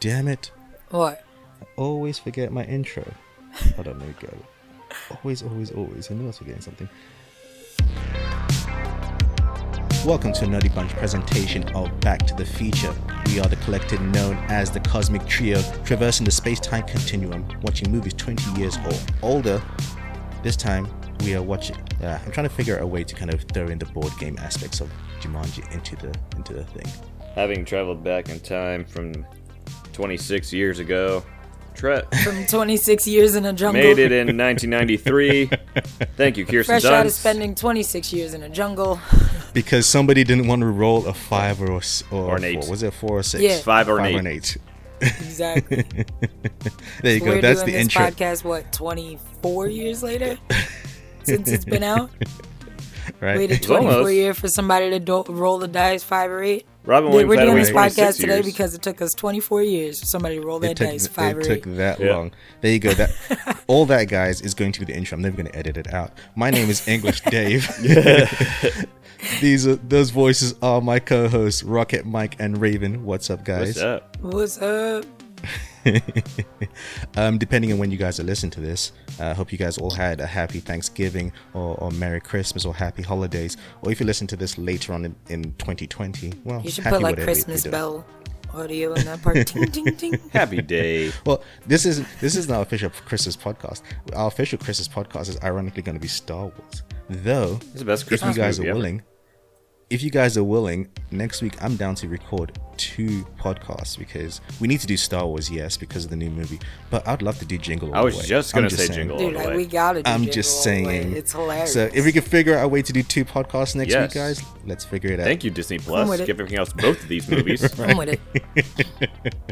damn it. What? I always forget my intro. I don't know, go. Always, always, always. I knew I was forgetting something. Welcome to a Nutty Bunch presentation of Back to the Future. We are the collective known as the Cosmic Trio, traversing the space time continuum, watching movies 20 years or older. This time, we are watching. Uh, I'm trying to figure out a way to kind of throw in the board game aspects of Jumanji into the into the thing. Having traveled back in time from 26 years ago, Tre- From 26 years in a jungle. made it in 1993. Thank you, Kirsten Fresh out of spending 26 years in a jungle. Because somebody didn't want to roll a five or a s- or, Or an eight. four. Was it four or six? Yeah. Five or an eight. or an eight. Exactly. There you So go. We're That's doing the this intro. podcast, what, 24 years later? Since it's been out? Right? Waited It's 24 almost. years for somebody to do- roll the dice, five or eight? Robin Dude, Williams we're doing this podcast today years. because it took us 24 years for somebody to roll their it took, dice, five it or took eight. that Yeah. long. There you go. That all that guys is going to be the intro. I'm never going to edit it out. My name is English Dave. These are those voices are my co-hosts Rocket Mike and Raven. What's up, guys? What's up? What's up? um, depending on when you guys are listening to this, I uh, hope you guys all had a happy Thanksgiving or, or Merry Christmas or Happy Holidays. Or if you listen to this later on in, in 2020, well, You should happy put like whatever you- Christmas you do. bell audio in that part. ting, ting, ting. Happy day. Well, this is this is our official Christmas podcast. Our official Christmas podcast is ironically going to be Star Wars. Though, It's the best if you guys movie are ever. willing, if you guys are willing, next week I'm down to record two podcasts because we need to do Star Wars, yes, because of the new movie. But I'd love to do Jingle. All I was the way. just I'm gonna say saying. Jingle. Dude, all the like, way. we gotta do I'm Jingle just All the Way. saying. It's hilarious. So if we can figure out a way to do two podcasts next Yes. week, guys, let's figure it out. Thank you, Disney Plus. with it. Give everything else both of these movies. I'm with it.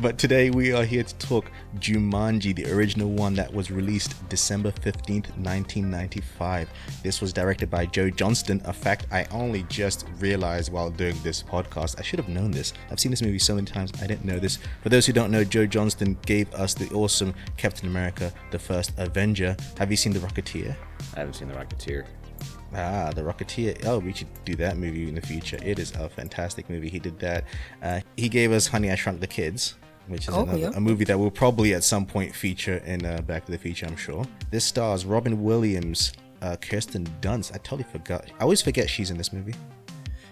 But today we are here to talk Jumanji, the original one that was released December 15th, 1995. This was directed by Joe Johnston, a fact I only just realized while doing this podcast. I should have known this. I've seen this movie so many times, I didn't know this. For those who don't know, Joe Johnston gave us the awesome Captain America, the first Avenger. Have you seen The Rocketeer? I haven't seen The Rocketeer. Ah, The Rocketeer. Oh, we should do that movie in the future. It is a fantastic movie. He did that. Uh, he gave us Honey, I Shrunk the Kids, which is Oh, another, yeah. a movie that will probably at some point feature in uh, Back to the Future, I'm sure. This stars Robin Williams, uh, Kirsten Dunst. I totally forgot. I always forget she's in this movie.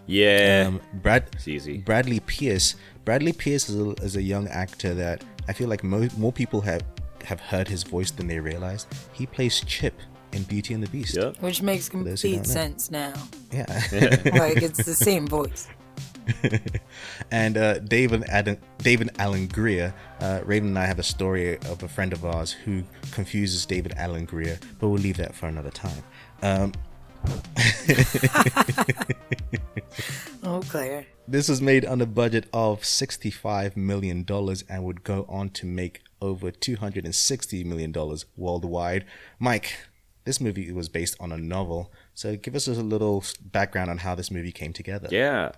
Yeah. Um, Brad it's easy. Bradley Pierce. Bradley Pierce is a, is a young actor that I feel like mo- more people have have heard his voice than they realize. He plays Chip in Beauty and the Beast. Yep. Which makes complete sense now. Yeah. Like, it's the same voice. and uh, David Adam, David Alan Grier. Uh, Raven and I have a story of a friend of ours who confuses David Alan Grier, but we'll leave that for another time. Um, Oh, Claire. this was made on a budget of $65 million and would go on to make over $260 million worldwide. Mike, this movie was based on a novel, so give us a little background on how this movie came together. Yeah.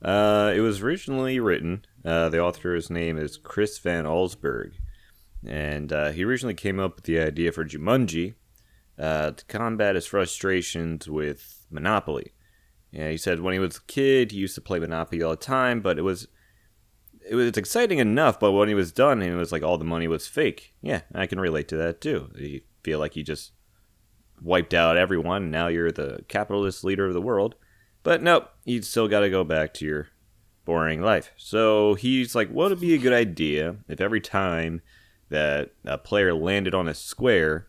Uh, it was originally written. Uh, the author's name is Chris Van Allsburg. And uh, he originally came up with the idea for Jumanji uh, to combat his frustrations with Monopoly. Yeah, he said when he was a kid, he used to play Monopoly all the time, but it was it was exciting enough. But when he was done, it was like all the money was fake. Yeah, I can relate to that too. You feel like you just wiped out everyone. Now you're the capitalist leader of the world. But nope, you still got to go back to your boring life. So he's like, what would be a good idea if every time that a player landed on a square,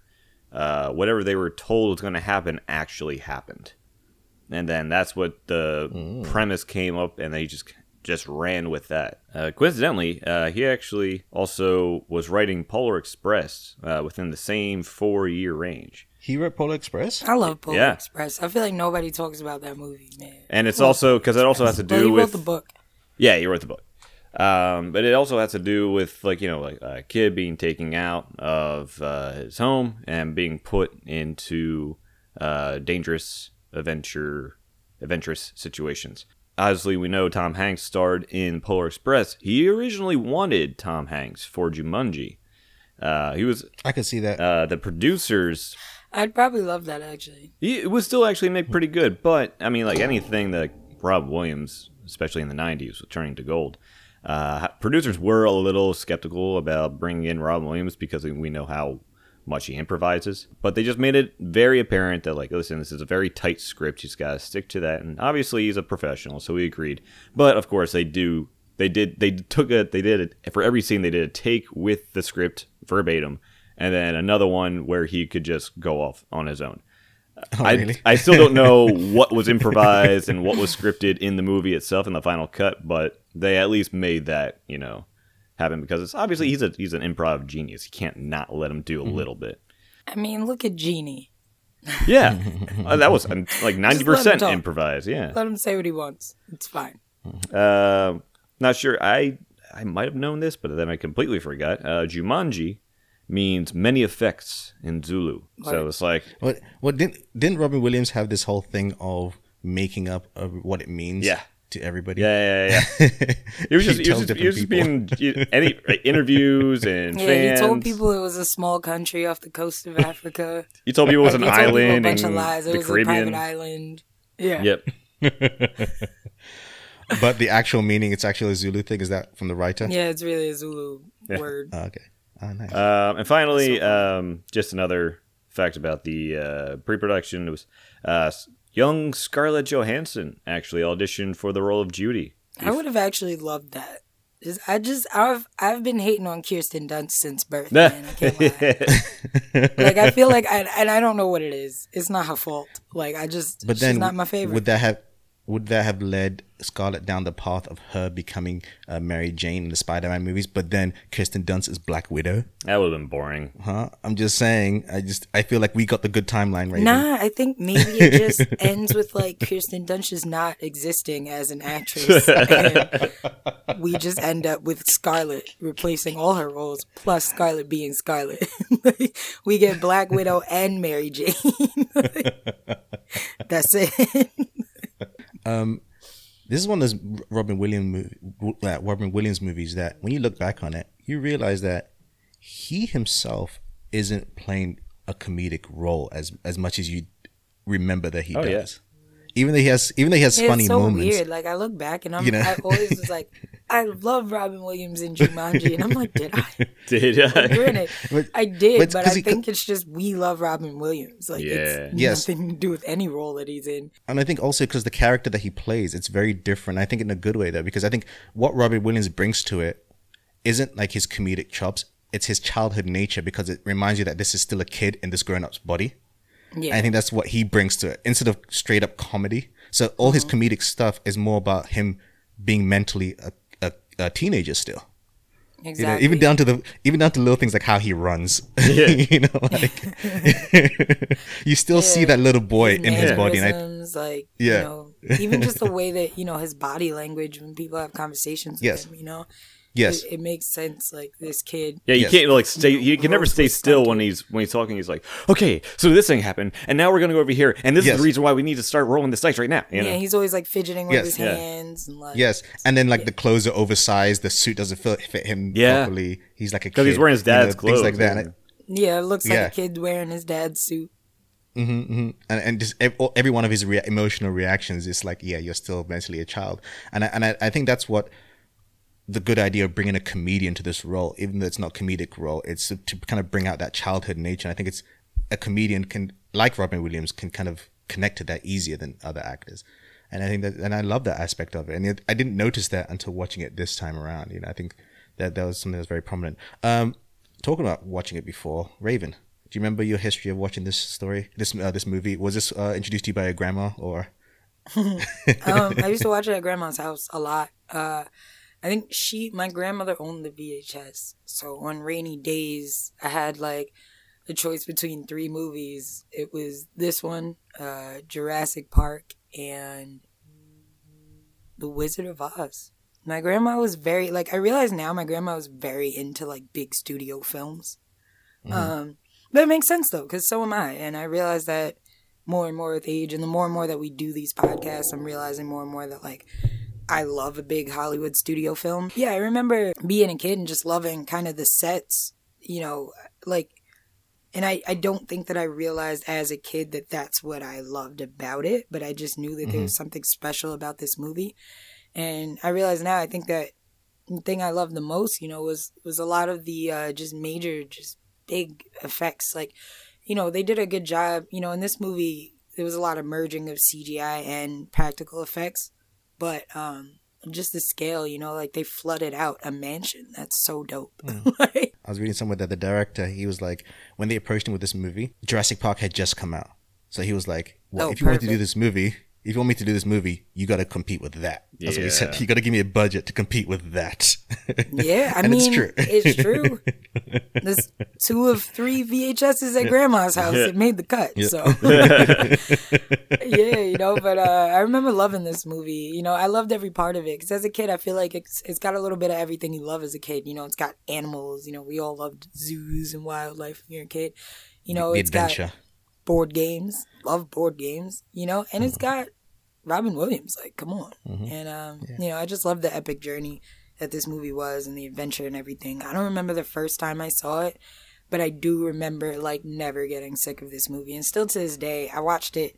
uh, whatever they were told was going to happen actually happened? And then that's what the premise came up, and they just just ran with that. Uh, coincidentally, uh, he actually also was writing Polar Express uh, within the same four year range. He wrote Polar Express? I love Polar Yeah. Express. I feel like nobody talks about that movie, man. And it's also because it also has to Well, do he with wrote the book. Yeah, he wrote the book. Um, but it also has to do with like you know like a kid being taken out of uh, his home and being put into uh, dangerous adventure adventurous situations. Obviously, we know Tom Hanks starred in Polar Express. He originally wanted Tom Hanks for Jumanji. Uh, he was I could see that. uh, the producers I'd probably love that actually. he- It would still actually make pretty good, but I mean, like anything that Rob Williams, especially in the '90s, was turning to gold. Uh, producers were a little skeptical about bringing in Robin Williams because we know how much he improvises, but they just made it very apparent that, like, listen, this is a very tight script. He's got to stick to that. And obviously, he's a professional, so we agreed. But of course, they do. They did. They took it. They did it for every scene. They did a take with the script verbatim, and then another one where he could just go off on his own. Oh, I, really? I still don't know what was improvised and what was scripted in the movie itself in the final cut, but they at least made that you know happen because it's obviously he's a he's an improv genius. You can't not let him do a little bit. I mean, look at Genie. Yeah, Uh, that was um, like ninety percent talk. improvised. Yeah, Let him say what he wants. It's fine. uh, not sure. I I might have known this, but then I completely forgot. Uh, Jumanji means many effects in Zulu, so Right. it's like What? What didn't didn't Robin Williams have this whole thing of making up of what it means? Yeah. To everybody. yeah, yeah, yeah. It was He just, it tells was just, it was just people. being any like, interviews and Yeah, fans. he told people it was a small country off the coast of Africa. You told people it was an he told people a island bunch in of lies. It the was a private island. Yeah. Yep. but the actual meaning, it's actually a Zulu thing. Is that from the writer? Yeah, it's really a Zulu Yeah. word. Oh, okay. Oh, nice. Um, and finally, So- um, just another fact about the uh, pre-production it was uh, young Scarlett Johansson actually auditioned for the role of Judy. I would have actually loved that. I just I've I've been hating on Kirsten Dunst since birth. Man. I can't lie. like I feel like I and I don't know what it is. It's not her fault. Like I just but she's then, not my favorite. would that have would that have led Scarlett down the path of her becoming uh, Mary Jane in the Spider-Man movies? But then Kirsten Dunst is Black Widow, that would have been boring. huh? I'm just saying. I just I feel like we got the good timeline right. Nah, I think maybe it just ends with like Kirsten Dunst just not existing as an actress, and we just end up with Scarlett replacing all her roles, plus Scarlett being Scarlett. We get Black Widow and Mary Jane. That's it. Um, this is one of those Robin Williams uh, Robin Williams movies that when you look back on it, you realize that he himself isn't playing a comedic role as as much as you remember that he Oh, does. Even though he has, even though he has funny it's so moments. weird. Like I look back and I'm, You know? I always was like, I love Robin Williams in Jumanji, and I'm like, did I? Did Granted, But- I did, but but, 'cause I he- think it's just we love Robin Williams. Like Yeah. it's Yes. nothing to do with any role that he's in. And I think also because the character that he plays, it's very different. I think in a good way though, because I think what Robin Williams brings to it isn't like his comedic chops. It's his childhood nature because it reminds you that this is still a kid in this grown up's body. Yeah, I think that's what he brings to it instead of straight up comedy. So all his mm-hmm. comedic stuff is more about him being mentally a, a, a teenager still. You know, exactly. even down to the even down to little things like how he runs. Yeah. you know, like you still see that little boy in his body, and I like Yeah. you know, even just the way that you know his body language when people have conversations with Yes. him, you know, yes, it, it makes sense. Like this kid, Yeah, you Yes. can't like stay. You can never stay still when he's when he's talking. He's like, okay, so this thing happened, and now we're gonna go over here, and this Yes. is the reason why we need to start rolling this dice right now. You know? yeah, he's always like fidgeting with Yes. his Yeah. hands and like yes, and then like the clothes are oversized, the suit doesn't fit, fit him Yeah. properly. He's like a kid. because he's wearing his you know, dad's clothes. things like that. yeah. It- yeah, it looks like Yeah. a kid wearing his dad's suit. Mm-hmm, mm-hmm. and, and just every one of his rea- emotional reactions is like, yeah, you're still mentally a child, and I, and I, I think that's what the good idea of bringing a comedian to this role, even though it's not comedic role, it's to, kind of bring out that childhood nature. I think it's a comedian can, like Robin Williams, can kind of connect to that easier than other actors. And I think that, and I love that aspect of it. And it, I didn't notice that until watching it this time around. You know, I think that that was something that was very prominent. Um, talking about watching it before, Raven. Do you remember your history of watching this story, this uh, this movie? Was this uh, introduced to you by your grandma or? um, I used to watch it at grandma's house a lot. Uh, I think she, my grandmother owned the VHS. So on rainy days, I had like a choice between three movies. It was this one, uh, Jurassic Park, and The Wizard of Oz. My grandma was very like I realize now my grandma was very into like big studio films. Um, but it makes sense though because so am I, and I realize that more and more with age, and the more and more that we do these podcasts, I'm realizing more and more that like I love a big Hollywood studio film. Yeah, I remember being a kid and just loving kind of the sets, you know, like and I, I don't think that I realized as a kid that that's what I loved about it, but I just knew that there was something special about this movie. And I realize now, I think that thing I loved the most, you know, was was a lot of the uh, just major, just big effects. Like, you know, they did a good job. You know, in this movie, there was a lot of merging of CGI and practical effects, but um, just the scale, you know, like they flooded out a mansion. That's so dope. like, I was reading somewhere that the director, he was like, when they approached him with this movie, Jurassic Park had just come out. So he was like, well, Oh, if you want to do this movie, if you want me to do this movie, you got to compete with that. That's what he said. You got to give me a budget to compete with that. yeah, I And mean, it's true. it's true. There's two of three VHSs at grandma's house. Yeah. It made the cut. So yeah, you know. But uh, I remember loving this movie. You know, I loved every part of it because as a kid, I feel like it's it's got a little bit of everything you love as a kid. You know, it's got animals. You know, we all loved zoos and wildlife when you're a kid. You know, the it's got adventure. Board games. Love board games. You know, and it's got Robin Williams. Like, come on. And um, you know, I just love the epic journey that this movie was and the adventure and everything. I don't remember the first time I saw it, but I do remember like never getting sick of this movie. And still to this day, I watched it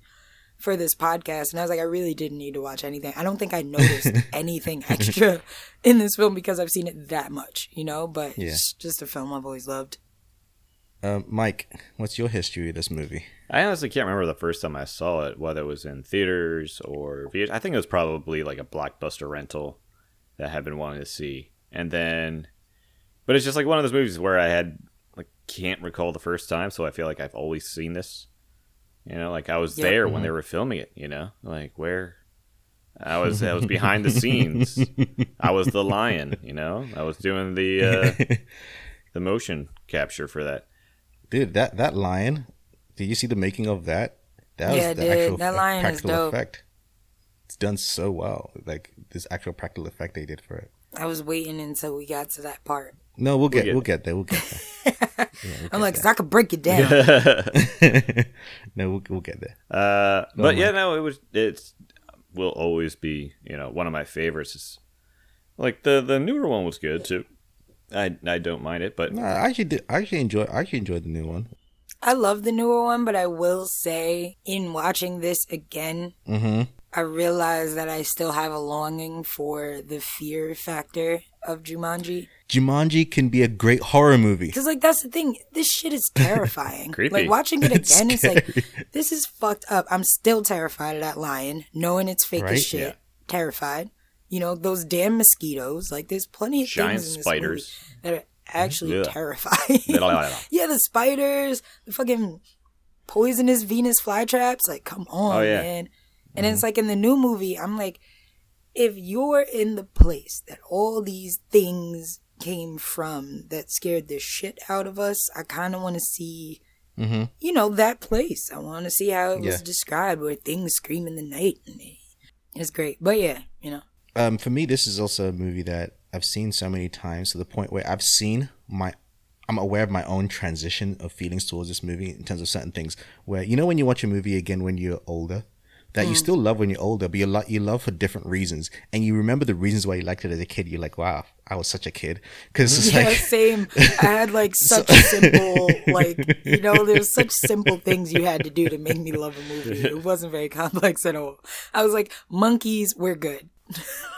for this podcast and I was like, I really didn't need to watch anything. I don't think I noticed anything extra in this film because I've seen it that much, you know, but Yeah. it's just a film I've always loved. Um, Mike, what's your history of this movie? I honestly can't remember the first time I saw it, whether it was in theaters or VH. I think it was probably like a blockbuster rental that I had been wanting to see. And then, but it's just like one of those movies where I had like can't recall the first time, so I feel like I've always seen this. You know, like I was Yep. there when they were filming it. You know, like where I was, I was behind the scenes. I was the lion. You know, I was doing the uh, the motion capture for that. Dude, that that lion. Did you see the making of that? That Yeah, the dude, actual that like, lion is practical dope. effect. It's done so well. Like this actual practical effect they did for it. I was waiting until we got to that part. No, we'll get get we'll get there. We'll get there. I'm like, 'cause I could break it down. no, we'll we'll get there. Uh, but yeah, no, it was. It's will always be you know one of my favorites. It's, like the the newer one was good too. I I don't mind it, but No, I actually did. I actually enjoy. I actually enjoyed the new one. I love the newer one, but I will say, in watching this again, Mm-hmm. I realize that I still have a longing for the fear factor of Jumanji. Jumanji can be a great horror movie. Because, like, that's the thing. This shit is terrifying. Creepy. Like, watching it again, it's like, this is fucked up. I'm still terrified of that lion, knowing it's fake Right? as shit. Yeah. Terrified. You know, those damn mosquitoes. Like, there's plenty of giant things in this spiders. movie that are actually Ugh. terrifying. yeah, the spiders, the fucking poisonous Venus flytraps. Like, come on, Oh, yeah. man. And it's like in the new movie, I'm like, if you're in the place that all these things came from that scared the shit out of us, I kind of want to see, Mm-hmm. you know, that place. I want to see how it was described, where things scream in the night. And it's great. But yeah, you know. Um, for me, this is also a movie that I've seen so many times to the point where I've seen my, I'm aware of my own transition of feelings towards this movie in terms of certain things. Where you know when you watch a movie again when you're older, that you mm. still love when you're older, but you lo- you love for different reasons, and you remember the reasons why you liked it as a kid. You're like, wow, I was such a kid, because it's Yeah, like same. I had like such simple, like you know, there's such simple things you had to do to make me love a movie. It wasn't very complex at all. I was like, monkeys, we're good.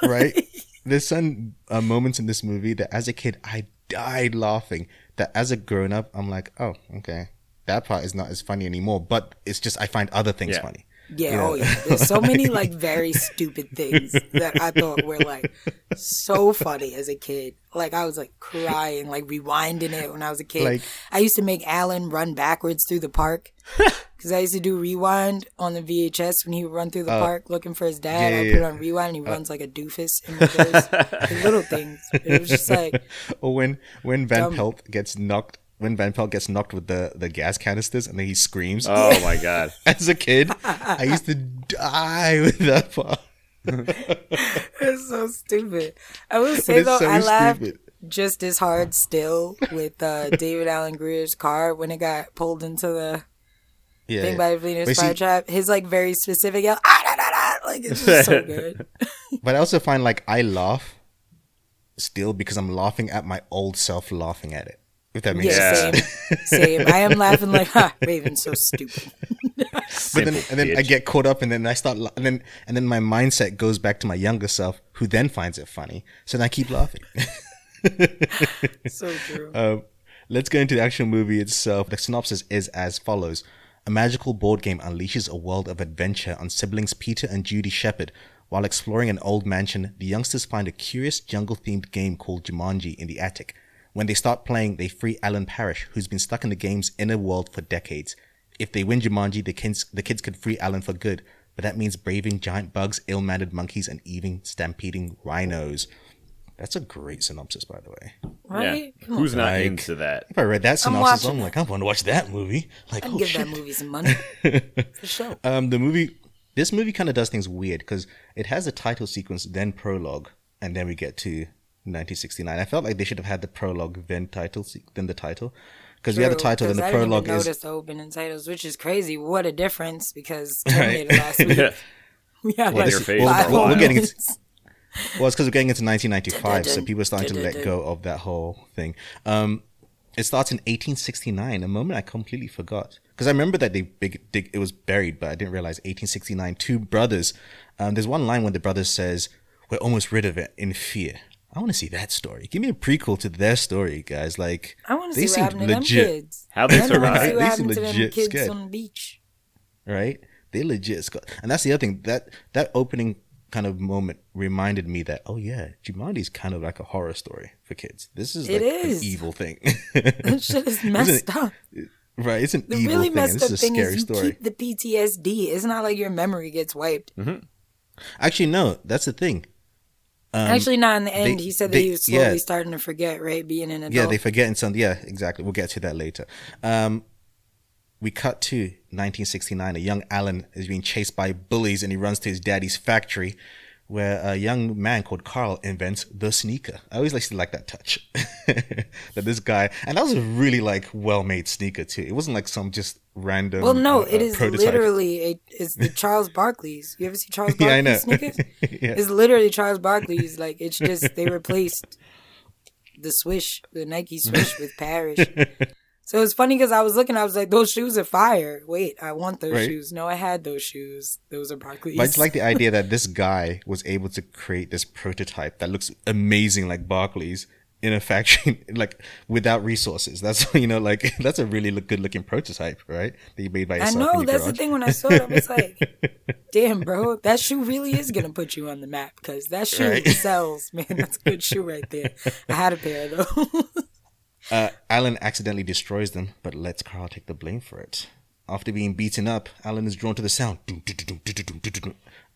right? There's some uh, moments in this movie that as a kid I died laughing. That as a grown up, I'm like, oh, okay, that part is not as funny anymore. But it's just I find other things Yeah. funny. Yeah, You know? oh yeah. There's so many like very stupid things that I thought were like so funny as a kid. Like I was like crying, like rewinding it when I was a kid. Like- I used to make Alan run backwards through the park because I used to do rewind on the VHS when he would run through the park looking for his dad. Uh, yeah, I yeah, put it on rewind and he runs like a doofus in reverse. The little things. It was just like Or when when Van Dumb. Pelt gets knocked, when Van Pelt gets knocked with the the gas canisters and then he screams. oh my god, As a kid, I used to die with that part. it's so stupid. I will say though, so I laughed stupid. just as hard still with uh, David Alan Grier's car when it got pulled into the Yeah, thing by Venus flytrap. His like very specific yell, ah, da, da, da, like it's just so good. but I also find like I laugh still because I'm laughing at my old self laughing at it. If that makes Yeah, sense. same, same. I am laughing like, ha, Raven's so stupid. but then and then I get caught up and then I start and then and then my mindset goes back to my younger self who then finds it funny. So then I keep laughing. So true. Um, let's go into the actual movie itself. The synopsis is as follows. A magical board game unleashes a world of adventure on siblings Peter and Judy Shepard. While exploring an old mansion, the youngsters find a curious jungle themed game called Jumanji in the attic. When they start playing, they free Alan Parrish, who's been stuck in the game's inner world for decades. If they win Jumanji, the kids, the kids could free Alan for good, but that means braving giant bugs, ill mannered monkeys, and even stampeding rhinos. That's a great synopsis, by the way. right? Yeah. Who's not Like- into that? If I read that synopsis, I'm, watching like, I want to watch that movie. Like, I'd oh give shit. that movie some money. For sure. Um, the movie, this movie kind of does things weird because it has a title sequence, then prologue, and then we get to 1969. I felt like they should have had the prologue, then title, then the title, because we have the title, then 'cause the I didn't even prologue is notice the opening titles, which is crazy. What a difference! Because Terminator last week, Yeah. we had Well, like your face five for a while. We're getting moments. well, it's because we're getting into 1995, so people are starting to let go of that whole thing. Um, it starts in 1869, a moment I completely forgot because I remember that they big dig, it was buried, but I didn't realize 1869. Two brothers. Um, there's one line when the brother says, "We're almost rid of it in fear." I want to see that story. Give me a prequel to their story, guys. Like I want to they see what seemed happened to them kids. How they I want survived. see what They happened seem to them kids scared. on the beach. right? They legit sc- and that's the other thing that that opening kind of moment reminded me that oh yeah, Jumanji's kind of like a horror story for kids. This is It like is. an evil thing, That shit is messed up. right? It's an The evil really thing. and messed This up is a thing scary is you story. keep the PTSD. It's not like your memory gets wiped. Mm-hmm. Actually, no, that's the thing. Um, Actually, not in the end. they- he said that they- he was slowly yeah. starting to forget, right? Being an adult. Yeah, they forget in some. Yeah, exactly. We'll get to that later. Um, we cut to 1969. A young Alan is being chased by bullies, and he runs to his daddy's factory, where a young man called Carl invents the sneaker. I always like to like that touch. that this guy, and that was a really like well-made sneaker too. It wasn't like some just random. well, no, uh, it uh, prototype. literally a, it's the Charles Barkley's. You ever see Charles Yeah, I Barkley's know. sneakers? yeah. It's literally Charles Barkley's. Like it's just they replaced the swish, the Nike swish with Parrish. So it was funny because I was looking, I was like, those shoes are fire. Wait, I want those Right. shoes. No, I had those shoes. Those are Barkleys. But I just like the idea that this guy was able to create this prototype that looks amazing, like Barkleys, in a factory, like without resources. That's you know, like that's a really look, good looking prototype, right? That you made by I yourself. in know your that's the thing. When I saw it, I was like, "Damn, bro, that shoe really is gonna put you on the map because that shoe Right. sells, man. That's a good shoe right there. I had a pair though. Uh, Alan accidentally destroys them, but lets Carl take the blame for it. After being beaten up, Alan is drawn to the sound.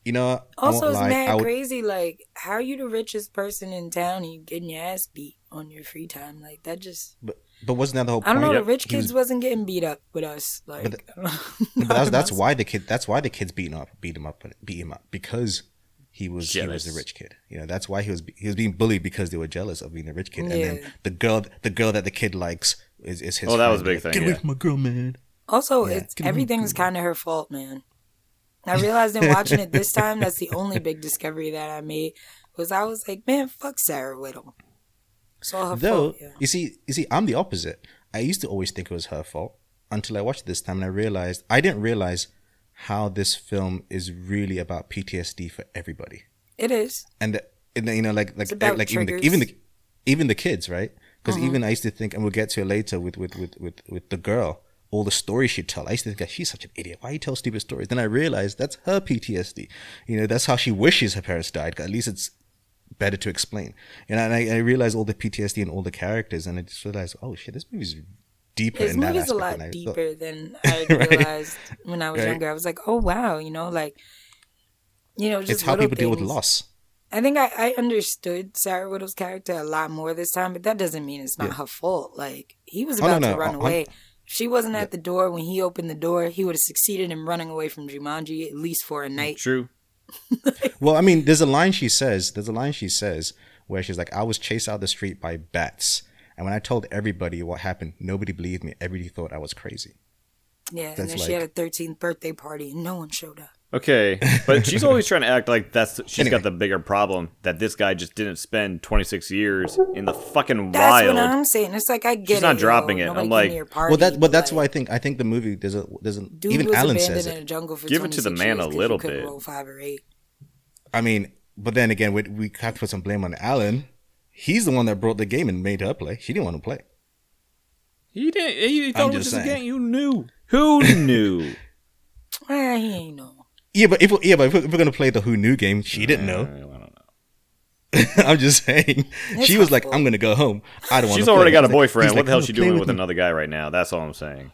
You know, also, it's lie, mad would- crazy. Like, how are you the richest person in town? And you getting your ass beat on your free time? Like that just. But, but wasn't that the whole I don't know. The rich He was- kids was, not getting beat up with us. Like, But I. But that's, that's why the kid. That's why the kids beat him up, beat him up, beat him up because he was he was the rich kid. You know, that's why he was he was being bullied because they were jealous of being a rich kid. And then the girl, the girl that the kid likes is, is his. Oh, that was a friend. big thing, Get away yeah. from my girl, man. Also, Yeah, it's get everything's kind of her fault, man. I realized in watching it this time, that's the only big discovery that I made was I was like, man, fuck Sarah Whittle. So her Though fault. Yeah. you see, you see, I'm the opposite. I used to always think it was her fault until I watched it this time and I realized I didn't realize how this film is really about PTSD for everybody. It is. and, the, and the, you know like like like even the, even the even the kids right because Uh-huh. even i used to think and we'll get to it later with with with with, with the girl all the stories she'd tell i used to think that she's such an idiot why you tell stupid stories then i realized that's her ptsd you know that's how she wishes her parents died. at least it's better to explain You know, and I, I realized all the ptsd and all the characters and i just realized oh shit this movie's deeper His in that movie's a lot than I thought. deeper than I Right. realized when I was Right. younger. I was like, oh wow, you know, like, you know, just it's how little people deal with loss I think I, I understood Sarah Whittle's character a lot more this time, but that doesn't mean it's not Yeah. her fault. Like he was Oh, no, about no, to run I'm- away. If she wasn't at the door when he opened the door, he would have succeeded in running away from Jumanji at least for a mm, night. True. Well, I mean, there's a line she says. There's a line she says where she's like, "I was chased out the street by bats, and when I told everybody what happened, nobody believed me. Everybody thought I was crazy." Yeah, and That's then she had a 13th birthday party and no one showed up. Okay, but she's always trying to act like that's she's Anyway. got the bigger problem that this guy just didn't spend 26 years in the fucking wild. That's wild. what I'm saying. It's like I get She's not it, dropping yo. it. Nobody I'm like- your party, Well, that but that's like, why I think I think the movie there's a there's a Dude even was Alan abandoned says in a it. jungle for Give it to the man a little bit. Roll five or eight. I mean, but then again, we we have to put some blame on Alan. He's the one that brought the game and made her play. She didn't want to play. He didn't. He thought I'm it was just just a game. You knew. Who knew? He ain't know. Yeah, but if yeah, but if we're, if we're gonna play the Who Knew game, she didn't know. I don't know. I'm just saying. It's she was like, helpful. "I'm gonna go home. I don't want." She's to already play. got a He's like- boyfriend. what the hell "Oh, is she doing with me." another guy right now? That's all I'm saying.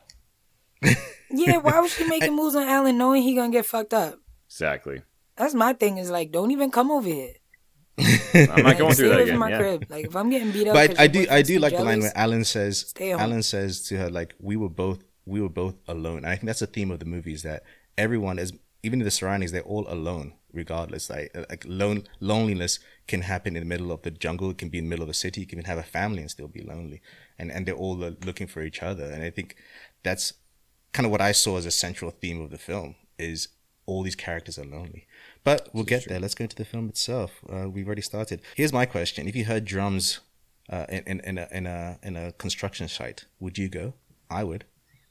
Yeah, why was she making moves on Alan knowing he gonna get fucked up? Exactly. That's my thing. Is like, don't even come over here. I'm not Like, going stay through that away again. my Yeah. crib. Like, if I'm getting beat up, But 'cause I, I do, I do too like the line where Alan says, Alan says to her, like, we were both, we were both alone. And I think that's the theme of the movie is that everyone is, even in the surroundings, they're all alone, regardless. Like, uh, like lone, loneliness can happen in the middle of the jungle. It can be in the middle of a city. You can even have a family and still be lonely. And, and they're all uh, looking for each other. And I think that's kind of what I saw as a central theme of the film is all these characters are lonely. But we'll get there. Let's go into the film itself. Uh, we've already started. Here's my question: If you heard drums uh, in, in in a in a in a construction site, would you go? I would.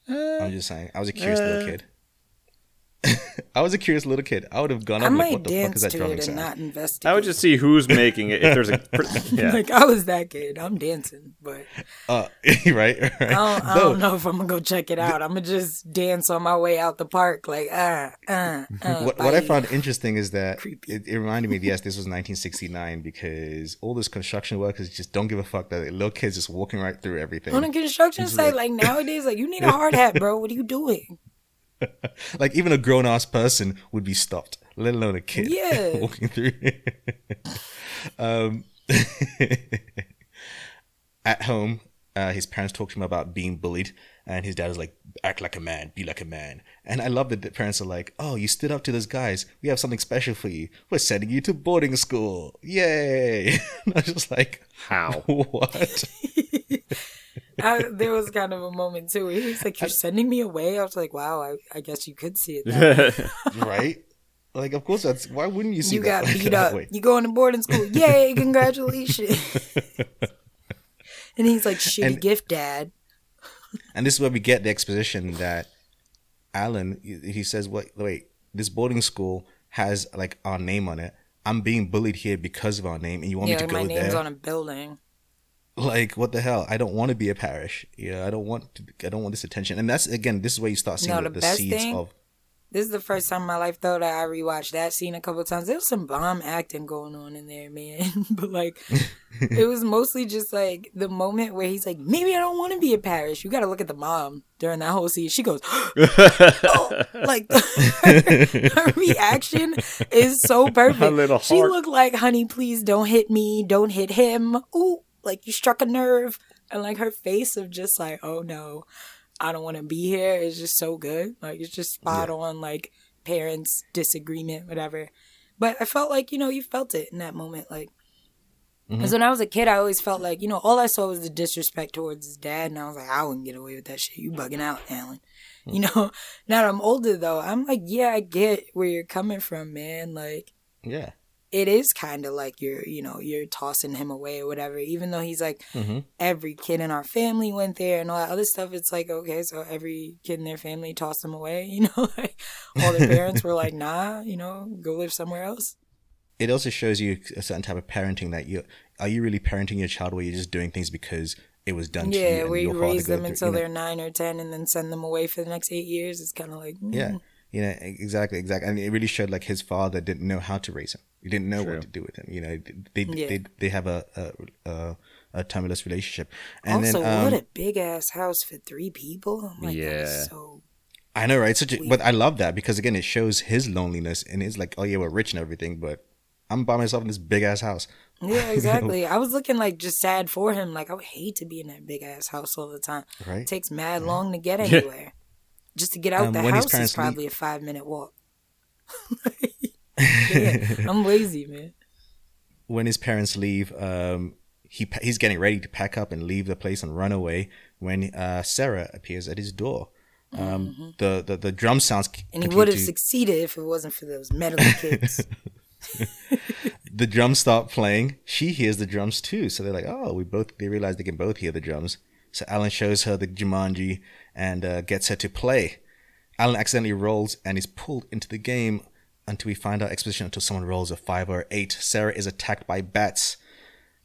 I'm just saying. I was a curious little uh, kid. I was a curious little kid. I would have gone I up like, might what the fuck dance is that to drumming sound? not investigate. I would just see who's making it. If there's a, yeah. like I was that kid. I'm dancing, but Uh, right, right. I don't, I don't know if I'm gonna go check it out. I'm gonna just dance on my way out the park, like uh, uh, uh. what, what I found interesting is that Creepy. it, it reminded me, yes, this was 1969 because all this construction workers just don't give a fuck that little kids just walking right through everything. on a construction site, like nowadays, like you need a hard hat, bro. What are you doing? like even a grown ass person would be stopped, let alone a kid Yeah. walking through. um, at home, uh, his parents talk to him about being bullied, and his dad is like, "Act like a man, be like a man." And I love that the parents are like, "Oh, you stood up to those guys. We have something special for you. We're sending you to boarding school. Yay!" and I was just like, How? "What?" I, there was kind of a moment too. Where he was like, "You're sending me away." I was like, "Wow, I, I guess you could see it." That right? Like, of course, that's why wouldn't you see it? you that got like beat that up. way? You going to boarding school? Yay! Congratulations. And he's like, "Shitty And- gift, dad." And this is where we get the exposition that Alan he says, "Wait, wait, this boarding school has like our name on it. I'm being bullied here because of our name, and you want Yeah, me to like, go my name's on a building. Like, what the hell? I don't want to be a Parrish. Yeah, I don't want. To, I don't want this attention. And that's again, this is where you start seeing No, the, the the seeds thing- of. This is the first time in my life though that I rewatched that scene a couple of times. There was some bomb acting going on in there, man. but like, it was mostly just like the moment where he's like, "Maybe I don't want to be a Parrish." You got to look at the mom during that whole scene. She goes, oh, like her reaction is so perfect. She looked like, "Honey, please don't hit me. Don't hit him." Ooh, like you struck a nerve, and like her face of just like, "Oh no." I don't want to be here is just so good. Like it's just spot on like parents disagreement whatever. But I felt like, you know, you felt it in that moment like mm-hmm. because when I was a kid, I always felt like, you know, all I saw was the disrespect towards his dad, and I was like, I wouldn't get away with that shit. You bugging out, Alan. Mm. You know, now that I'm older though, I'm like, yeah, I get where you're coming from, man. Like, Yeah. It is kind of like you're, you know, you're tossing him away or whatever. Even though he's like, hmm every kid in our family went there and all that other stuff. It's like, okay, so every kid in their family tossed them away, you know, like all their parents were like, nah, you know, go live somewhere else. It also shows you a certain type of parenting that you are you really parenting your child where you're just doing things because it was done to you. Yeah, and where you your raise them through- until you know? they're nine or 10 and then send them away for the next eight years. It's kind of like, mm. Yeah, you know exactly, exactly, and it really showed like his father didn't know how to raise him. He didn't know True. what to do with him. You know, they Yeah. they they have a a, a, a tumultuous relationship. And also, then um, what a big ass house for three people. I'm like, Yeah. is so. I know, right? Such a, but I love that because again, it shows his loneliness and it's like, oh yeah, we're rich and everything, but I'm by myself in this big ass house. Yeah, exactly. I was looking like just sad for him. Like, I would hate to be in that big ass house all the time. Right? It takes mad long to get anywhere. Just to get out Um, the house is probably a five minute walk. yeah, I'm lazy, man. when his parents leave, um, he he's getting ready to pack up and leave the place and run away when uh, Sarah appears at his door. Um, the, the the drum sounds And he would have to- succeeded if it wasn't for those meddling kids. the drums start playing. She hears the drums too. So they're like, oh, we both, they realize they can both hear the drums. So Alan shows her the Jumanji and uh, gets her to play. Alan accidentally rolls and is pulled into the game until we find out exposition until someone rolls a five or eight. Sarah is attacked by bats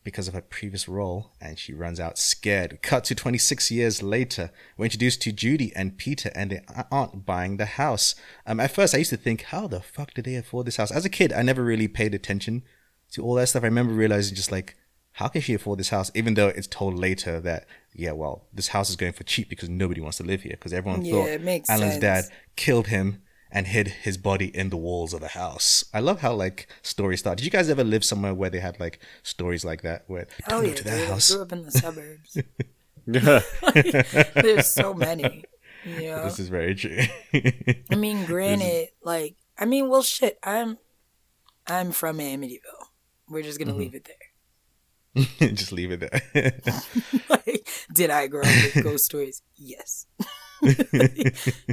because of her previous roll and she runs out scared. Cut to 26 years later. We're introduced to Judy and Peter and their aunt buying the house. Um, at first, I used to think, how the fuck did they afford this house? As a kid, I never really paid attention to all that stuff. I remember realizing just like, how can she afford this house? Even though it's told later that, yeah, well, this house is going for cheap because nobody wants to live here because everyone Yeah, thought Alan's sense. dad killed him and hid his body in the walls of the house. I love how like stories start. Did you guys ever live somewhere where they had like stories like that where Oh yeah, to dude, that I grew up in the suburbs. yeah. There's so many. You know? This is very true. I mean, granted, like, I mean, well, shit. I'm, I'm from Amityville. We're just Mm-hmm. gonna leave it there. Just leave it there. like, did I grow up with ghost stories? Yes.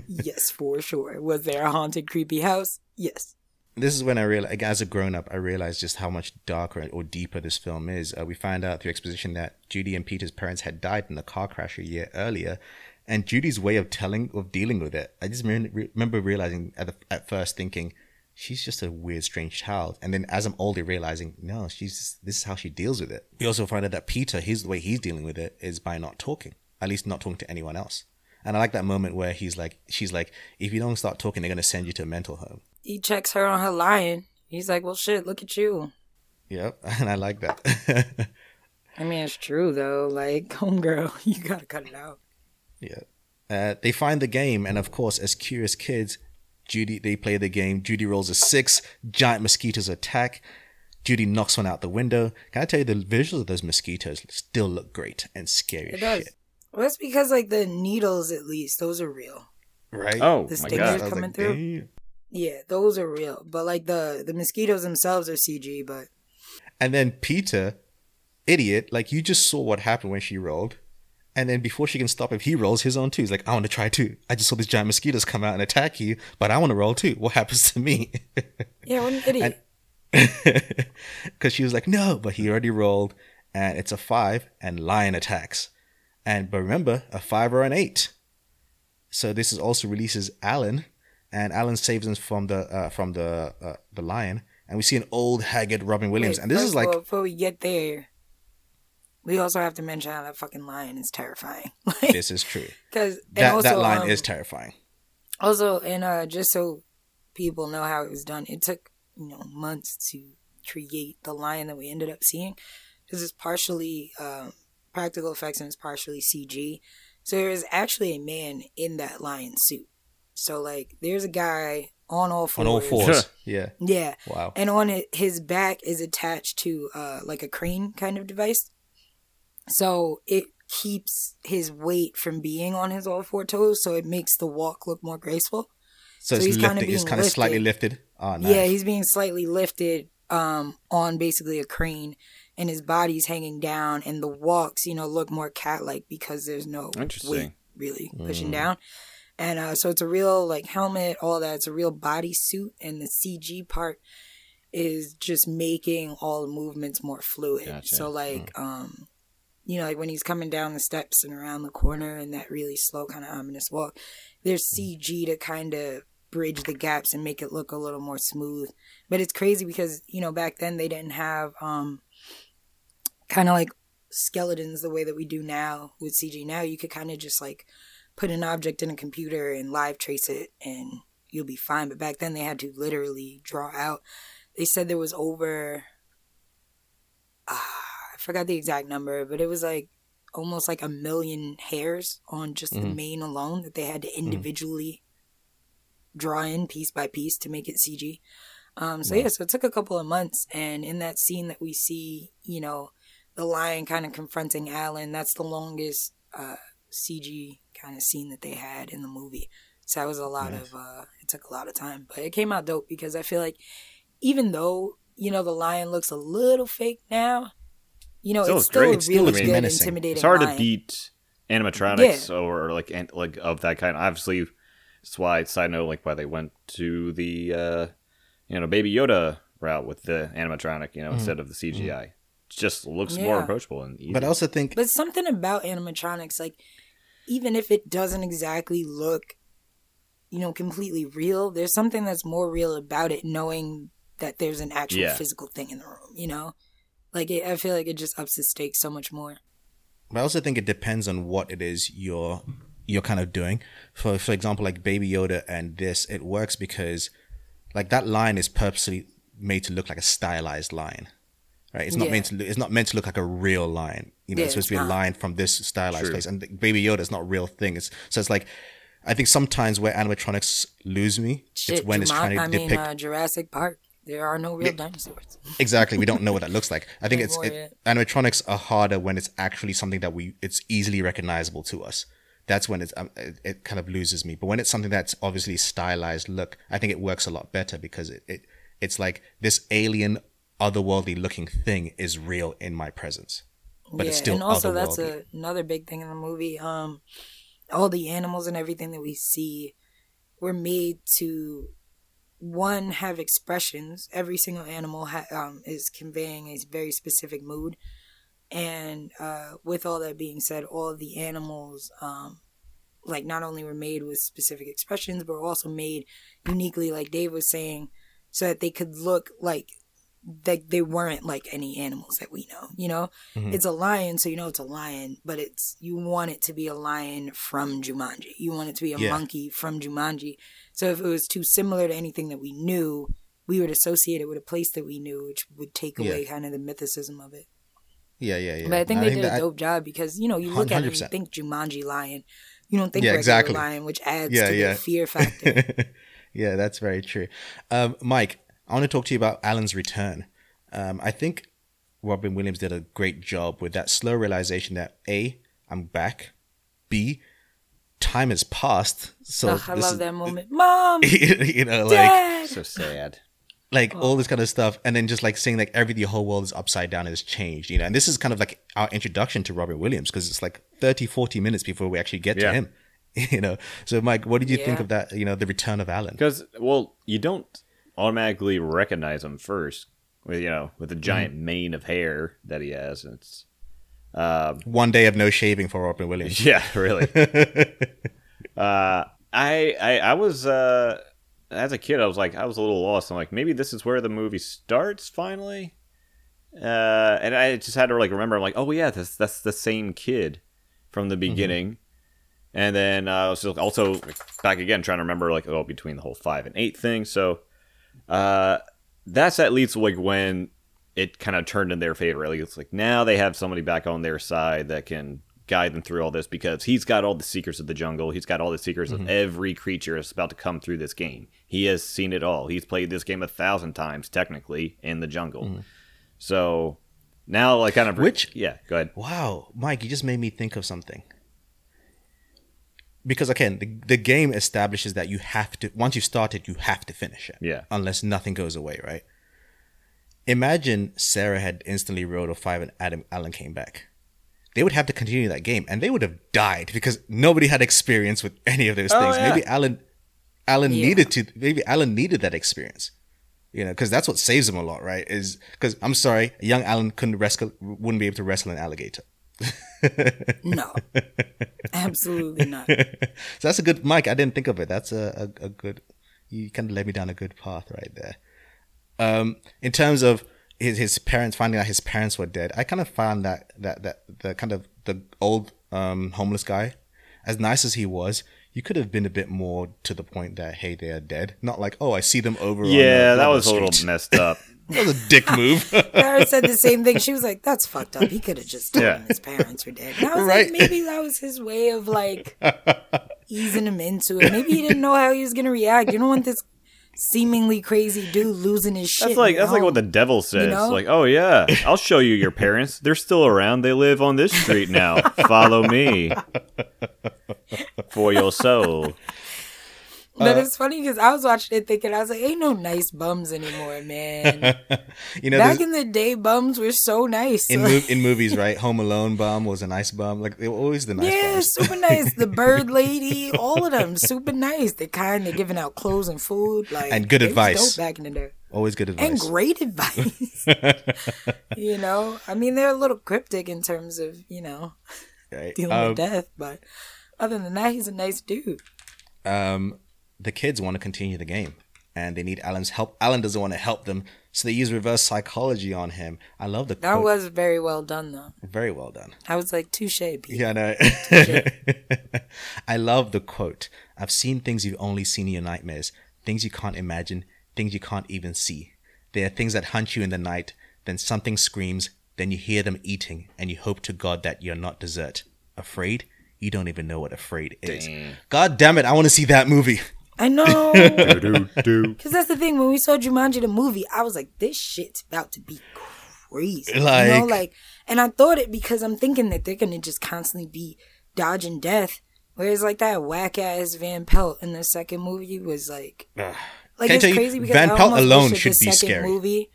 yes, for sure. Was there a haunted, creepy house? Yes. this is when I realized, like, as a grown up, I realized just how much darker or deeper this film is. Uh, we find out through exposition that Judy and Peter's parents had died in a car crash a year earlier, and Judy's way of telling of dealing with it. I just re- re- remember realizing at the, at first thinking. She's just a weird, strange child, and then as I'm older, realizing no, she's this is how she deals with it. We also find out that Peter, his the way he's dealing with it is by not talking, at least not talking to anyone else. And I like that moment where he's like, she's like, if you don't start talking, they're gonna send you to a mental home. He checks her on her lying. He's like, well, shit, look at you. Yep, and I like that. I mean, it's true, though. Like, homegirl, you gotta cut it out. yeah. Uh, they find the game, and of course, as curious kids, Judy they play the game. Judy rolls a six. Giant mosquitoes attack. Judy knocks one out the window. Can I tell you the visuals of those mosquitoes still look great and scary It as does. shit, Well, that's because, like, the needles, at least, those are real. right? Oh The my stingers god. I was coming like, through. "Damn." Yeah, those are real. But, like, the, the mosquitoes themselves are CG, but And then Peter, idiot, like you just saw what happened when she rolled. And then before she can stop him, he rolls his own too. He's like, I want to try too. I just saw these giant mosquitoes come out and attack you, but I want to roll too. What happens to me? yeah, what an idiot. Because she was like, no, but he already rolled, and it's a five, and lion attacks. And but remember, a five or an eight. So this is also releases Alan, and Alan saves him from the uh, from the uh, the lion, and we see an old haggard Robin Williams, Wait, and this is like before we get there, we also have to mention how that fucking lion is terrifying. Like, this is true. because That that also, line um, is terrifying. Also, and uh, just so people know how it was done, it took you know months to create the lion that we ended up seeing. This is partially um, practical effects and it's partially CG. So there is actually a man in that lion suit. So like, there's a guy on all fours. On all fours. yeah. Yeah, Wow. and on it, his back is attached to uh, like a crane kind of device. So it keeps his weight from being on his all four toes, so it makes the walk look more graceful. So, so he's kinda being kind of slightly lifted. lifted. Oh, nice. Yeah, he's being slightly lifted um, on basically a crane, and his body's hanging down, and the walks, you know, look more cat-like because there's no weight really pushing Mm. down. And uh, so it's a real like helmet, all that. It's a real body suit, and the CG part is just making all the movements more fluid. Gotcha. So like, um, you know, like when he's coming down the steps and around the corner and that really slow kind of ominous walk, there's CG to kind of bridge the gaps and make it look a little more smooth. But it's crazy because you know back then they didn't have um kind of like skeletons the way that we do now with CG. Now you could kind of just like put an object in a computer and live trace it and you'll be fine. But back then they had to literally draw out. They said there was over I forgot the exact number, but it was like almost like a million hairs on just the Mhm. mane alone that they had to individually draw in piece by piece to make it CG. Um, so Wow. yeah, so it took a couple of months, and in that scene that we see, you know, the lion kind of confronting Alan, that's the longest uh, CG kind of scene that they had in the movie. So that was a lot Nice. of, uh, it took a lot of time, but it came out dope because I feel like even though you know the lion looks a little fake now, you know Still it's still great. a It's still really looks good, menacing. intimidating. It's hard lion. to beat animatronics or like an, like of that kind. Obviously, that's why side note like why they went to the uh, you know Baby Yoda route with the animatronic, you know, Mhm. instead of the CGI. It just looks more approachable and easy. But I also think But something about animatronics, like even if it doesn't exactly look, you know, completely real, there's something that's more real about it, knowing that there's an actual Yeah. physical thing in the room. You know, like it, I feel like it just ups the stakes so much more. But I also think it depends on what it is you're you're kind of doing. For for example, like Baby Yoda and this, it works because like that line is purposely made to look like a stylized line. Right? It's not Yeah. meant to look, it's not meant to look like a real line. You know, Yeah, it's supposed it's to be a line from this stylized True. place. And Baby Yoda is not a real thing. It's so it's like I think sometimes where animatronics lose me, Shit, it's when it's trying to I mean, depict uh, Jurassic Park. There are no real Yeah. dinosaurs. exactly we don't know what that looks like i think it's it, animatronics are harder when it's actually something that we it's easily recognizable to us that's when it's um, it, it kind of loses me but when it's something that's obviously stylized look i think it works a lot better because it, it it's like this alien otherworldly looking thing is real in my presence but it's still and also that's a, another big thing in the movie. Um, all the animals and everything that we see were made to one have expressions. Every single animal ha- um, is conveying a very specific mood, and uh, with all that being said, all the animals. Um, like not only were made with specific expressions, but were also made uniquely, like Dave was saying, so that they could look like that they weren't like any animals that we know. You know, Mhm. it's a lion, so you know it's a lion, but it's you want it to be a lion from Jumanji. You want it to be a Yeah. monkey from Jumanji. So if it was too similar to anything that we knew, we would associate it with a place that we knew, which would take Yeah. away kind of the mythicism of it. yeah yeah yeah But I think they did a dope job because you know you look at it, and you think Jumanji lion, you don't think Yeah, regular exactly. lion, which adds Yeah, to yeah. the fear factor. yeah, that's very true. Um, Mike, I want to talk to you about Alan's return. Um, I think Robin Williams did a great job with that slow realization that A, I'm back. B, time has passed. So Ugh, I love is- that moment, Mom, you know, like Dad. so sad. like Oh. all this kind of stuff, and then just like saying like everything, the whole world is upside down and has changed. You know, and this is kind of like our introduction to Robin Williams because it's like 30, 40 minutes before we actually get Yeah. to him. You know, so Mike, what did you think of that? You know, the return of Alan. Because well, you don't automatically recognize him first with you know with the giant Mm-hmm. mane of hair that he has. And it's um, One day of no shaving for Robin Williams. yeah, really. uh, I, I I was uh, as a kid, I was like I was a little lost. I'm like maybe this is where the movie starts finally. Uh, and I just had to like remember, I'm like, oh yeah, that's that's the same kid from the beginning. And then uh, I was also back again trying to remember like oh between the whole five and eight thing. So uh, that's at least like when it kind of turned in their favor. At least like now they have somebody back on their side that can guide them through all this because he's got all the secrets of the jungle. He's got all the secrets of every creature that's about to come through this game. He has seen it all. He's played this game a thousand times technically in the jungle. So now like kind of Which- yeah, go ahead. Wow, Mike, you just made me think of something. Because again, the, the game establishes that you have to once you start it, you have to finish it. Yeah. Unless nothing goes away, right? Imagine Sarah had instantly rolled a five and Adam Alan came back. They would have to continue that game, and they would have died because nobody had experience with any of those Oh, things. yeah. Maybe Alan, Alan Yeah. needed to. Maybe Alan needed that experience. You know, because that's what saves him a lot, right? Is because I'm sorry, young Alan couldn't wrestle, wouldn't be able to wrestle an alligator. No, absolutely not. so that's a good Mike. I didn't think of it. That's a, a, a good. You kind of led me down a good path right there. Um, in terms of his his parents finding out his parents were dead, I kind of found that that that the kind of the old um homeless guy, as nice as he was, you could have been a bit more to the point that hey they are dead, not like oh I see them over. on, Yeah, that Broadway was a little messed up. That was a dick move. Kara said the same thing. She was like, "That's fucked up. He could have just told Yeah. him his parents were dead." And I was Right. like, maybe that was his way of like easing him into it. Maybe he didn't know how he was gonna react. You don't want this seemingly crazy dude losing his shit. That's like in your that's like what the home. devil says. know? Like, oh yeah, I'll show you your parents. They're still around. They live on this street now. Follow me for your soul. But Uh, it's funny because I was watching it thinking, I was like, ain't no nice bums anymore, man. you know, Back in the day, bums were so nice. in mov- in movies, right? Home Alone bum was a nice bum. Like they were always the nice yeah, bums. super nice. The bird lady, all of them, super nice. They kind of giving out clothes and food, like And good advice. back in the day, always good advice. and great advice. you know, I mean, they're a little cryptic in terms of you know right? dealing Um, with death, but other than that, he's a nice dude. um, the kids want to continue the game and they need Alan's help. Alan doesn't want to help them, so they use reverse psychology on him. I love the That quote. was very well done, though. very well done. I was like, touche, Pete. Yeah, no. I love the quote. I've seen things you've only seen in your nightmares, things you can't imagine, things you can't even see. There are things that hunt you in the night, then something screams, then you hear them eating, and you hope to God that you're not dessert. Afraid? You don't even know what afraid is. God damn it, I want to see that movie. I know. Because that's the thing. When we saw Jumanji the movie, I was like, this shit's about to be crazy. you know, Like- like, and I thought it because I'm thinking that they're gonna just constantly be dodging death. Whereas like that whack ass Van Pelt in the second movie was like, like it's tell you, crazy because Van Pelt alone should the be scary. Movie,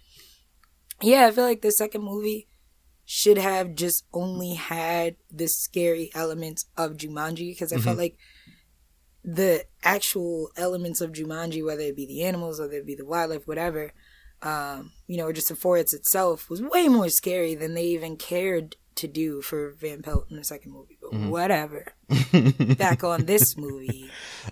yeah, I feel like the second movie should have just only had the scary elements of Jumanji because I felt Mm-hmm. like the actual elements of Jumanji, whether it be the animals, whether it be the wildlife, whatever, um, you know, or just the forest itself, was way more scary than they even cared to do for Van Pelt in the second movie. But Mm-hmm. whatever. Back on this movie,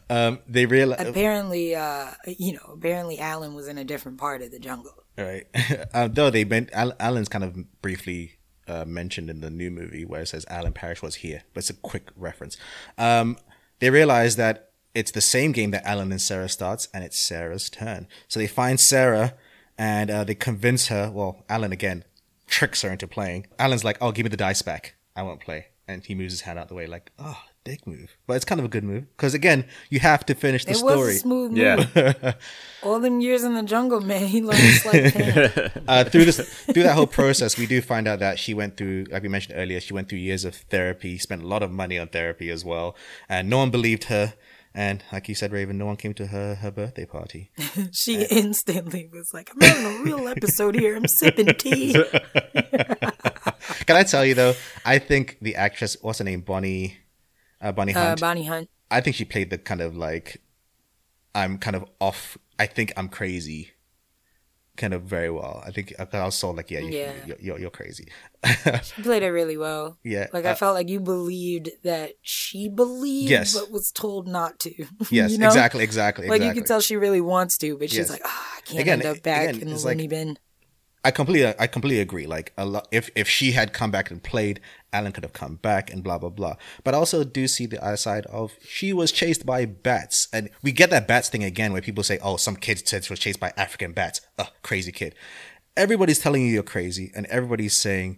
Um, they realize. apparently, uh, you know, apparently Alan was in a different part of the jungle. Right. uh, though they meant Al- Alan's kind of briefly uh, mentioned in the new movie where it says Alan Parrish was here, but it's a quick reference. Um, they realize that it's the same game that Alan and Sarah starts, and it's Sarah's turn. So they find Sarah and uh, they convince her. Well, Alan again tricks her into playing. Alan's like, "Oh, give me the dice back. I won't play." And he moves his hand out the way, like, "Oh, dick move." But it's kind of a good move because again, you have to finish the It story. was a smooth move. Yeah. All them years in the jungle, man, he learned sleight of uh, through this through that whole process, we do find out that she went through, like we mentioned earlier, she went through years of therapy, spent a lot of money on therapy as well, and no one believed her. And like you said, Raven, no one came to her her birthday party. She instantly was like, I'm having a real episode here. I'm sipping tea. Can I tell you though? I think the actress, what's her name, Bonnie, uh, Bonnie Uh, Hunt. Bonnie Hunt. I think she played the kind of like, I'm kind of off. I think I'm crazy. Kind of very well. I think I was so like, yeah, you, Yeah. You're, you're, you're crazy. She played it really well. yeah, Like uh, I felt like you believed that she believed, Yes. but was told not to. yes, you know? exactly, exactly, Like exactly. you can tell she really wants to, but she's Yes. like, ah, I can't Again, end up back again, in the it's like- loony bin. I completely, I completely agree. Like a lot, if if she had come back and played, Alan could have come back and blah blah blah. But I also do see the other side of she was chased by bats, and we get that bats thing again, where people say, "Oh, some kid said she was chased by African bats." Oh, crazy kid. Everybody's telling you you're crazy, and everybody's saying,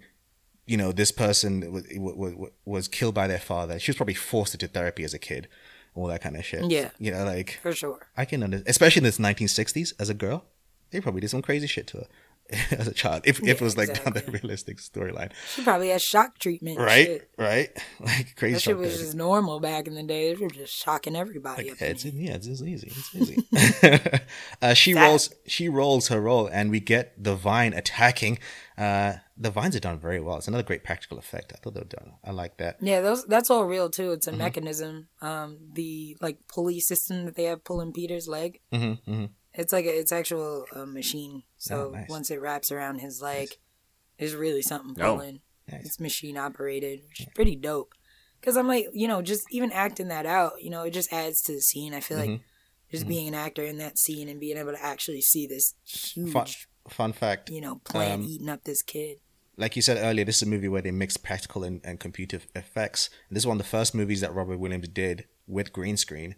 you know, this person was, was, was killed by their father. She was probably forced into therapy as a kid, all that kind of shit. Yeah. you know, like For sure. I can understand, especially in this 1960s as a girl, they probably did some crazy shit to her as a child. If, if it was like down the exactly. realistic storyline, She probably had shock treatment. right? shit. Right? Like crazy. That shit was therapy. just normal back in the day. They were just shocking everybody. Like, in it's, here. yeah, it's, it's easy. It's easy. uh, she That- rolls. She rolls her roll, and we get the vine attacking. Uh, the vines are done very well. It's another great practical effect. I thought they were done. I like that. Yeah, those that's all real too. It's a Mm-hmm. mechanism. Um, the like pulley system that they have pulling Peter's leg. hmm hmm It's like a, it's actual uh, machine. So Oh, nice. once it wraps around his leg, there's really something Oh. Nice. It's machine operated, which is pretty dope. Because I'm like, you know, just even acting that out, you know, it just adds to the scene. I feel like Mhm. just being an actor in that scene and being able to actually see this huge, Fun, fun fact. you know, plant Um, eating up this kid. like you said earlier, this is a movie where they mix practical and, and computer effects. And this is one of the first movies that Robert Williams did with green screen.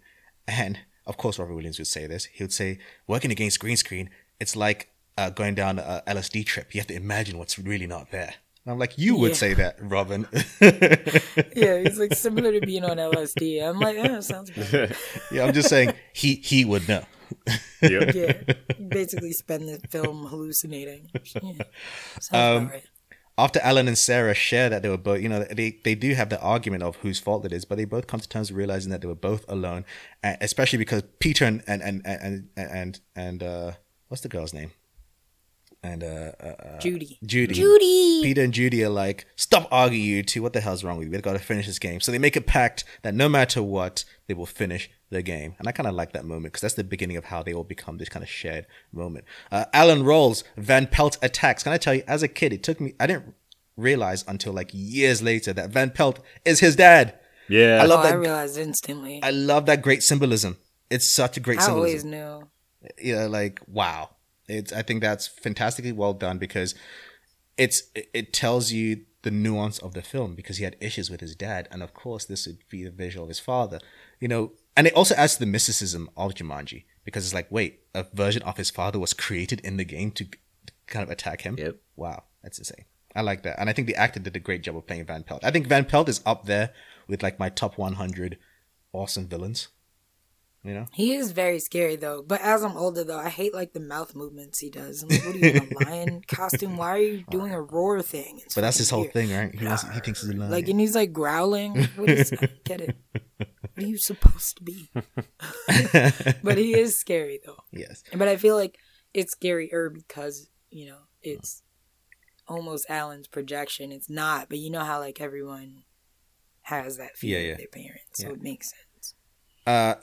And of course, Robert Williams would say this. He would say, working against green screen, it's like uh, going down a LSD trip. You have to imagine what's really not there. And I'm like, you would Yeah. say that, Robin. Yeah, he's like similar to being on LSD. I'm like, yeah, sounds good. yeah, I'm just saying he he would know. Yep. Yeah, basically spend the film hallucinating. Yeah, sounds Um, right. After Alan and Sarah share that they were both, you know, they, they do have the argument of whose fault it is, but they both come to terms with realizing that they were both alone, especially because Peter and and and and and, and uh, what's the girl's name? And uh, uh, uh Judy. Judy. Judy. Peter and Judy are like, stop arguing, you two. What the hell's wrong with you? We've got to finish this game. So they make a pact that no matter what, they will finish the game. And I kind of like that moment because that's the beginning of how they all become this kind of shared moment. Uh, Alan rolls, Van Pelt attacks. Can I tell you, as a kid, it took me, I didn't realize until like years later that Van Pelt is his dad. Yeah. I love oh, that. I realized instantly. I love that great symbolism. It's such a great I always symbolism. knew. Yeah, like wow. It's I think that's fantastically well done because it's it, it tells you the nuance of the film because he had issues with his dad, and of course this would be the visual of his father. You know, and it also adds to the mysticism of Jumanji because it's like, wait, a version of his father was created in the game to kind of attack him. Yep. Wow, that's insane. I like that, and I think the actor did a great job of playing Van Pelt. I think Van Pelt is up there with like my top 100 awesome villains. You know, He is very scary though. But as I'm older though, I hate like the mouth movements he does. I'm like, what are you in a lion costume? Why are you doing a roar thing? It's but that's his whole fucking thing, right? He wants, he thinks he's a lion. Like and he's like growling. What is I get it? What are you supposed to be? but he is scary though. yes. But I feel like it's scarier because, you know, it's almost Alan's projection. It's not, but you know how like everyone has that fear Yeah, yeah. of their parents. So Yeah. it makes sense. Uh,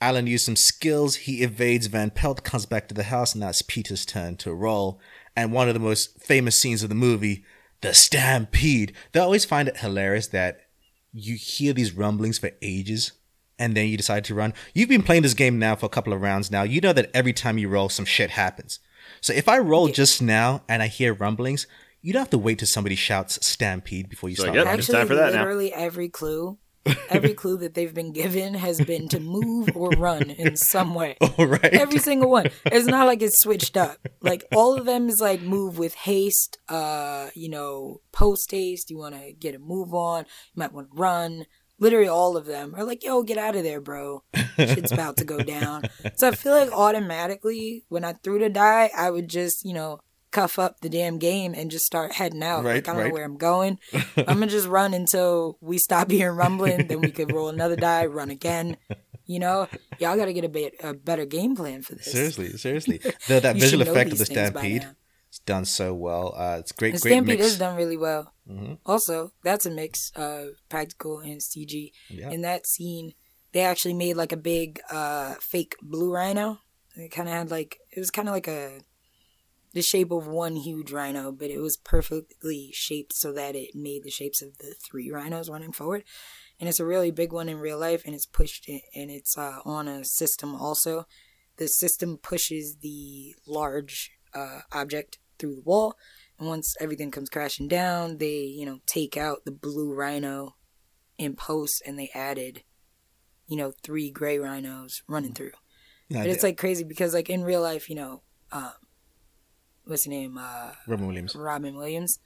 Alan used some skills. He evades Van Pelt, comes back to the house, and now it's Peter's turn to roll. And one of the most famous scenes of the movie, the stampede. They always find it hilarious that you hear these rumblings for ages and then you decide to run. You've been playing this game now for a couple of rounds now. You know that every time you roll, some shit happens. So if I roll just now and I hear rumblings, you don't have to wait till somebody shouts stampede before you So, start yep. running. It's Actually, time for that now. literally every clue, every clue that they've been given has been to move or run in some way. All right. Every single one. It's not like it's switched up. Like all of them is like move with haste, uh, you know, post haste. You want to get a move on. You might want to run. Literally all of them are like, yo, get out of there, bro. Shit's about to go down. So I feel like automatically when I threw the die, I would just, you know, cuff up the damn game and just start heading out. Right, like I don't right. know where I'm going. I'm gonna just run until we stop hearing rumbling. Then we could roll another die, run again. You know, y'all got to get a, bit, a better game plan for this. Seriously, seriously. The, that visual effect of the these things by stampede is done so well. Uh, it's great, The great Stampede mix. is done really well. Mhm. Also, that's a mix of practical and CG. Yeah. In that scene, they actually made like a big uh, fake blue rhino. It kind of had like it was kind of like a the shape of one huge rhino, but it was perfectly shaped so that it made the shapes of the three rhinos running forward. And it's a really big one in real life, and it's pushed in, and it's uh, on a system also. The system pushes the large uh, object through the wall, and once everything comes crashing down, they you know take out the blue rhino in post, and they added you know three gray rhinos running through. Yeah, But it's like crazy because like in real life, you know, um, what's his name? Uh, Robin Williams. Robin Williams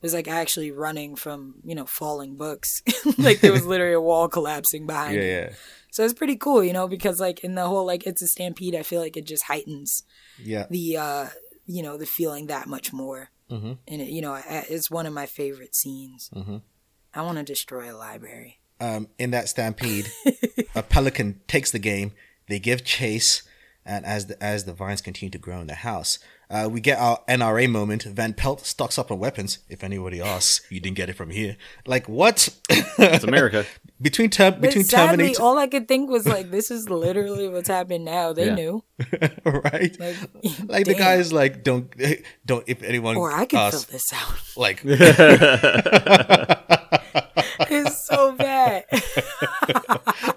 was like actually running from you know falling books. like there was literally a wall collapsing behind. Yeah, him. yeah, So it's pretty cool, you know, because like in the whole like it's a stampede, I feel like it just heightens yeah. the uh you know the feeling that much more. Mm-hmm. And it, you know, it's one of my favorite scenes. Mm-hmm. I want to destroy a library. Um, in that stampede, a pelican takes the game. They give chase, and as the as the vines continue to grow in the house, uh, we get our NRA moment. Van Pelt stocks up on weapons. If anybody asks, you didn't get it from here. Like what? It's America. between term But between sadly, Terminator, all I could think was like, this is literally what's happening now. They Yeah. knew, right? like, Like the guys like, don't don't. If anyone Or I can asks, fill this out. like It's so bad.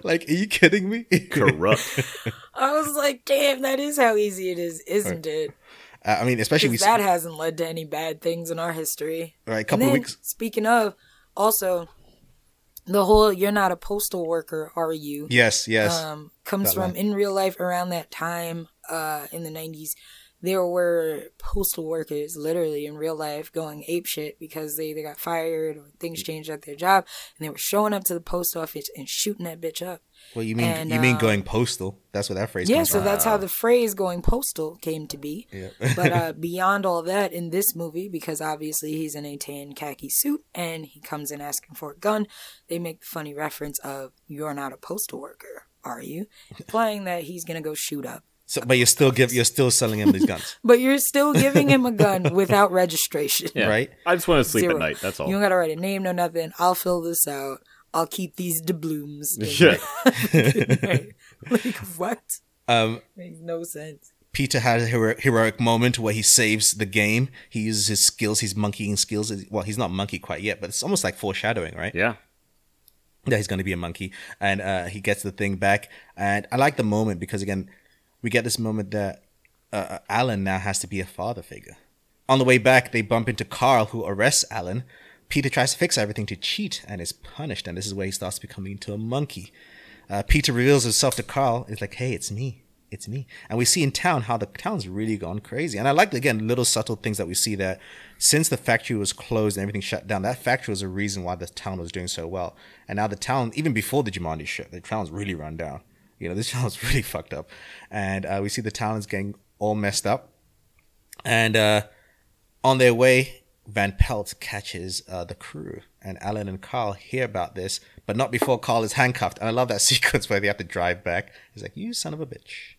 like, are you kidding me? Corrupt. I was like, damn, that is how easy it is, isn't it? Uh, I mean, especially we that hasn't led to any bad things in our history. right, a couple then, of weeks. speaking of, also, the whole "you're not a postal worker, are you?" Yes, yes. um, comes That from line. in real life around that time uh, in the 90s there were postal workers literally in real life going ape shit because they either got fired or things changed at their job and they were showing up to the post office and shooting that bitch up. Well, you mean And, you mean um, going postal? That's what that phrase Yeah, so from. that's how the phrase going postal came to be. Yeah. but uh, beyond all that, in this movie, because obviously he's in a tan khaki suit and he comes in asking for a gun, they make the funny reference of, You're not a postal worker, are you? Implying that he's going to go shoot up. So, but you're still give you're still selling him these guns, But you're still giving him a gun without registration. Yeah. right? I just want to sleep Zero. at night. That's all. You don't got to write a name, no nothing. I'll fill this out. I'll keep these doubloons. in Yeah. there. like, what? Um, Makes no sense. Peter has a heroic, heroic moment where he saves the game. He uses his skills, his monkeying skills. Well, he's not monkey quite yet, but it's almost like foreshadowing, right? Yeah. that he's going to be a monkey and uh, he gets the thing back and i like the moment because again we get this moment that uh, alan now has to be a father figure. On the way back they bump into carl who arrests alan. Peter tries to fix everything to cheat and is punished and this is where he starts becoming into a monkey. Uh, peter reveals himself to carl. It's like hey it's me. It's me. And we see in town how the town's really gone crazy. And i like again little subtle things that we see that since the factory was closed and everything shut down that factory was a reason why the town was doing so well. And now the town even before the jumanji shit the town's really run down you know this town's really fucked up and uh, we see the is getting all messed up and uh, on their way, Van Pelt catches uh, the crew, and Alan and Carl hear about this, but not before Carl is handcuffed. And I love that sequence where they have to drive back. He's like, "You son of a bitch!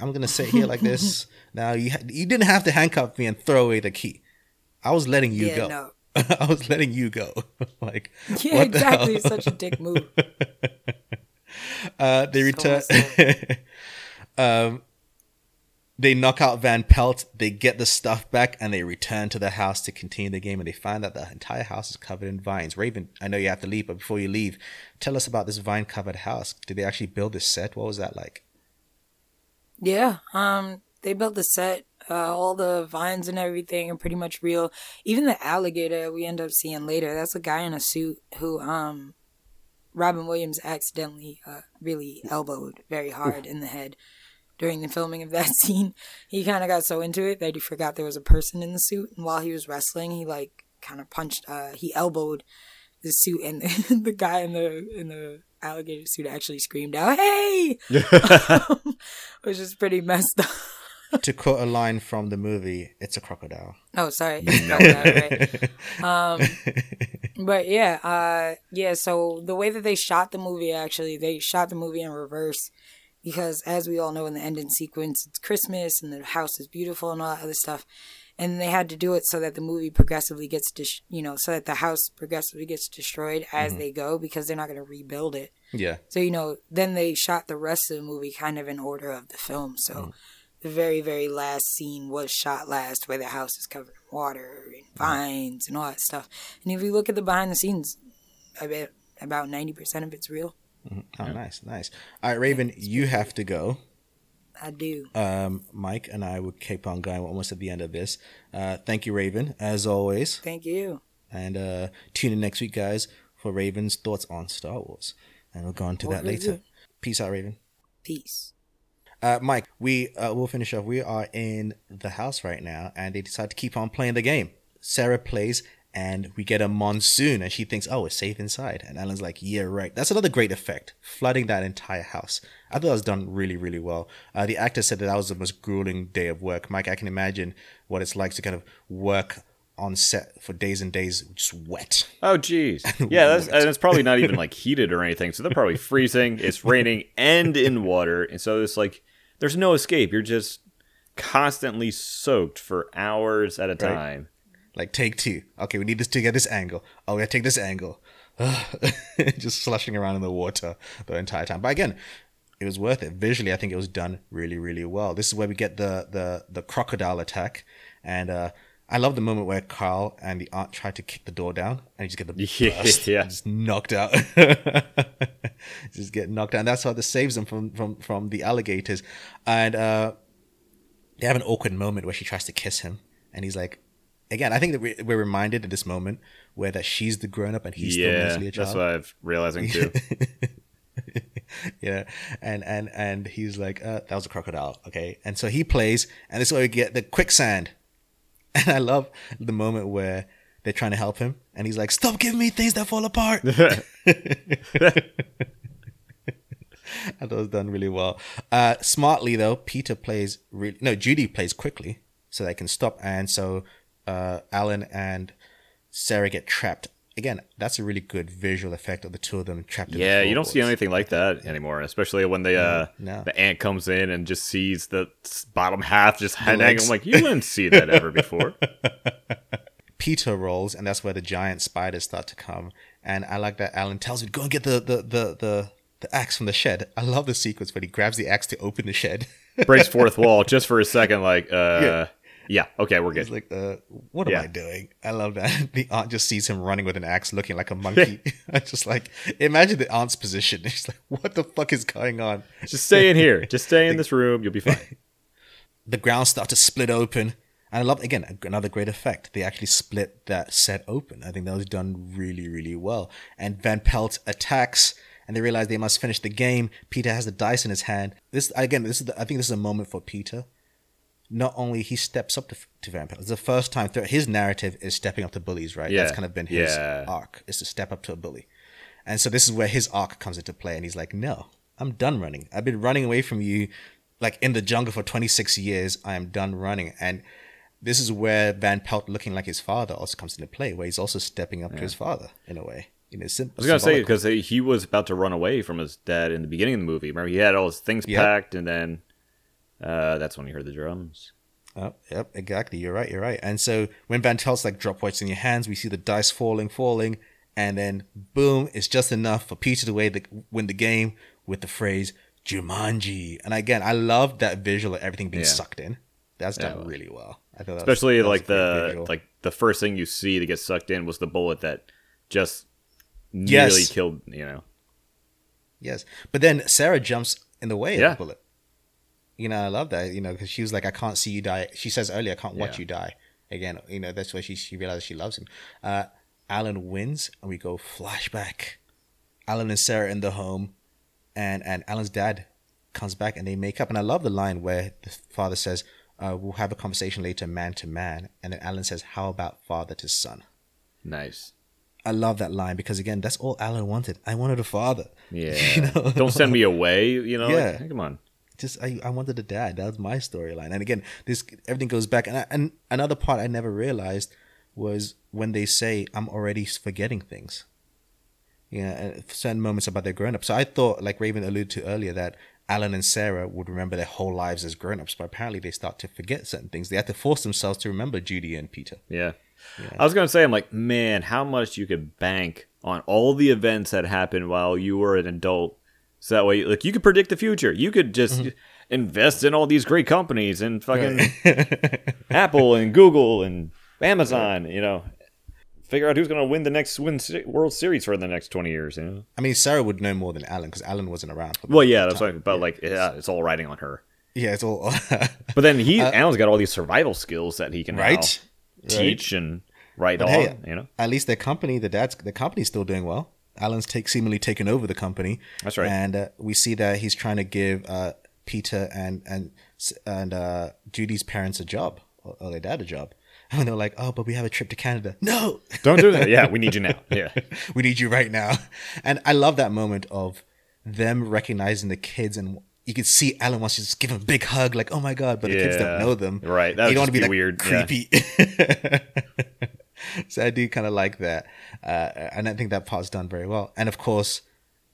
I'm gonna sit here like this. Now you ha- you didn't have to handcuff me and throw away the key. I was letting you yeah, go. no. I was letting you go. like Yeah, exactly. Such a dick move. Uh, they return. Um, they knock out Van Pelt. They get the stuff back, and they return to the house to continue the game. And they find that the entire house is covered in vines. Raven, I know you have to leave, but before you leave, tell us about this vine-covered house. Did they actually build this set? What was that like? Yeah, um, they built the set. Uh, all the vines and everything are pretty much real. Even the alligator we end up seeing later. That's a guy in a suit who, um, Robin Williams accidentally uh, really elbowed very hard in the head during the filming of that scene. He kind of got so into it that he forgot there was a person in the suit, and while he was wrestling, he like kind of punched. Uh, he elbowed the suit, and the guy in the in the alligator suit actually screamed out, "Hey!" which is pretty messed up. To quote a line from the movie, "It's a crocodile." Oh, sorry. It's crocodile, right? Um, but yeah, uh, yeah. So the way that they shot the movie, actually, they shot the movie in reverse because, as we all know, in the ending sequence, it's Christmas and the house is beautiful and all that other stuff. And they had to do it so that the movie progressively gets, dis- you know, so that the house progressively gets destroyed as they go because they're not going to rebuild it. yeah, So, you know, then they shot the rest of the movie kind of in order of the film. So the very, very last scene was shot last where the house is covered in water and vines and all that stuff. And if you look at the behind the scenes, I bet about 90% of it's real. oh, nice, nice. All right, Raven, you have to go. I do. Um, Mike and I will keep on going. We're almost at the end of this. Uh, thank you, Raven, as always. Thank you. And uh, tune in next week, guys, for Raven's thoughts on Star Wars. And we'll go on to What that later. it? Peace out, Raven. Peace. Uh, Mike, we uh, will finish off. We are in the house right now, and they decide to keep on playing the game. Sarah plays, and we get a monsoon, and she thinks, "Oh, it's safe inside." And Alan's like, "Yeah, right." That's another great effect, flooding that entire house. I thought that was done really, really well. Uh, the actor said that that was the most grueling day of work. Mike, I can imagine what it's like to kind of work on set for days and days, just wet. Oh, geez. Yeah, that's, and it's probably not even like heated or anything. So they're probably freezing. It's raining and in water, and so it's like there's no escape. You're just constantly soaked for hours at a time. Like take two. Okay, we need this to get this angle. Oh, we gotta take this angle. Just slushing around in the water the entire time. But again, it was worth it. Visually, I think it was done really, really well. This is where we get the the the crocodile attack, and uh, I love the moment where Carl and the aunt try to kick the door down, and you just get the Yeah, burst, yeah. just knocked out. just get knocked out. And that's how this saves them from from from the alligators, and uh, they have an awkward moment where she tries to kiss him, and he's like, again, I think that we- we're reminded at this moment where that she's the grown up and he's still yeah, mostly a child. that's what I'm realizing too. yeah, and and and he's like, uh, that was a crocodile, okay. And so he plays, and this is where we get the quicksand. And I love the moment where they're trying to help him, and he's like, "Stop giving me things that fall apart." I thought it was done really well. Uh, smartly though, Peter plays re- no, Judy plays quickly so they can stop, and so uh, Alan and Sarah get trapped. Again, that's a really good visual effect of the two of them trapped. in the Yeah, you don't see anything like that anymore, especially when the uh, no. the ant comes in and just sees the bottom half just hanging. I'm like, you didn't see that ever before. Peter rolls, and that's where the giant spiders start to come. And I like that Alan tells me, "Go and get the the the the, the axe from the shed." I love the sequence when he grabs the axe to open the shed. Breaks fourth wall just for a second, like, uh, yeah, okay, we're He's good. like, uh, "What am Yeah. I doing?" I love that. The aunt just sees him running with an axe, looking like a monkey. I just like imagine the aunt's position. She's like, "What the fuck is going on?" Just stay in here. Just stay in this room. You'll be fine. the ground start to split open. And I love again another great effect. They actually split that set open. I think that was done really, really well. And Van Pelt attacks, and they realize they must finish the game. Peter has the dice in his hand. This again, this is the, I think this is a moment for Peter. Not only he steps up to, to Van Pelt. It's the first time through his narrative is stepping up to bullies, right? Yeah. That's kind of been his Yeah. arc is to step up to a bully. And so this is where his arc comes into play. And he's like, no, I'm done running. I've been running away from you like in the jungle for 26 years. I am done running. And this is where Van Pelt looking like his father also comes into play, where he's also stepping up to his father in a way. You know, sim- I was gonna say because he was about to run away from his dad in the beginning of the movie. Remember, he had all his things Yep. packed, and then uh, that's when he heard the drums. Oh, yep, exactly. You're right. You're right. And so when Van Pelt's like drop what's in your hands, we see the dice falling, falling, and then boom, it's just enough for Peter to win the, win the game with the phrase Jumanji. And again, I love that visual of everything being Yeah. sucked in. That's done Yeah. really well. I thought that Especially was like the visual. like the first thing you see to get sucked in was the bullet that just nearly Yes. killed. You know, Yes, but then Sarah jumps in the way Yeah. of the bullet. You know, I love that. You know, because she was like, "I can't see you die." She says earlier, "I can't watch Yeah. you die." Again, you know, that's where she she realizes she loves him. Uh, Alan wins, and we go flashback. Alan and Sarah in the home, and and Alan's dad comes back, and they make up. And I love the line where the father says, uh, "We'll have a conversation later, man to man," and then Alan says, "How about father to son?" nice. I love that line because again, that's all Alan wanted. I wanted a father. Yeah. You know? Don't send me away. You know. Yeah. Like, come on. Just I, I wanted a dad. That was my storyline. And again, this everything goes back. And I, and another part I never realized was when they say I'm already forgetting things. Yeah, uh, certain moments about their grown up. So I thought, like Raven alluded to earlier, that Alan and Sarah would remember their whole lives as grown ups, but apparently they start to forget certain things. They have to force themselves to remember Judy and Peter. Yeah. I was gonna say, I'm like, man, how much you could bank on all the events that happened while you were an adult. So that way, like, you could predict the future. You could just mm-hmm. invest in all these great companies and fucking Apple and Google and Amazon. You know, figure out who's gonna win the next win World Series for the next 20 years. You know. I mean, Sarah would know more than Alan because Alan wasn't around. For Well, yeah, that's right. But like, yeah, it's all riding on her. yeah, it's all But then he, uh, Alan's got all these survival skills that he can right. teach and write But on. hey, you know, at least their company, the dad's the company's still doing well. Alan's take seemingly taken over the company. That's right. And uh, we see that he's trying to give uh, Peter and and and uh, Judy's parents a job, or, or their dad a job. And they're like, "Oh, but we have a trip to Canada." No, don't do that. Yeah, we need you now. Yeah. we need you right now. And I love that moment of them recognizing the kids and. You can see Alan wants to just give him a big hug, like, "Oh my god!" But the kids don't know them, Right, that you don't want to be be weird, yeah. so I do kind of like that, uh, and I think that part's done very well. And of course,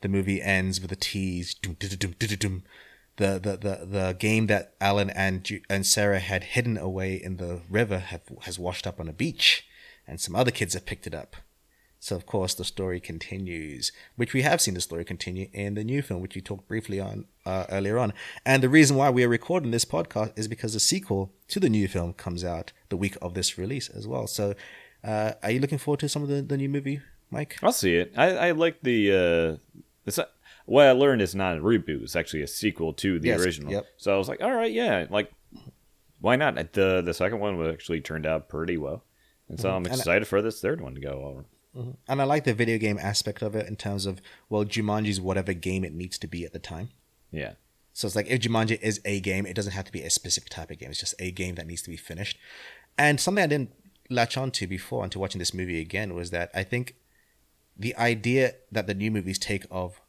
the movie ends with a tease. The, the the the game that Alan and and Sarah had hidden away in the river have, has washed up on a beach, and some other kids have picked it up. So of course the story continues, which we have seen the story continue in the new film, which we talked briefly on uh, earlier on. And the reason why we are recording this podcast is because the sequel to the new film comes out the week of this release as well. So, uh, are you looking forward to some of the, the new movie, Mike? I'll see it. I, I like the. Uh, it's not, what I learned is not a reboot. It's actually a sequel to the Yes, original. yep. So I was like, all right, yeah, like why not? The the second one actually turned out pretty well, and so I'm Mm-hmm. And I- excited for this third one to go. over. And I like the video game aspect of it in terms of well, Jumanji's whatever game it needs to be at the time. Yeah. So it's like if Jumanji is a game, it doesn't have to be a specific type of game. It's just a game that needs to be finished. And something I didn't latch on to before until watching this movie again was that I think the idea that the new movies take of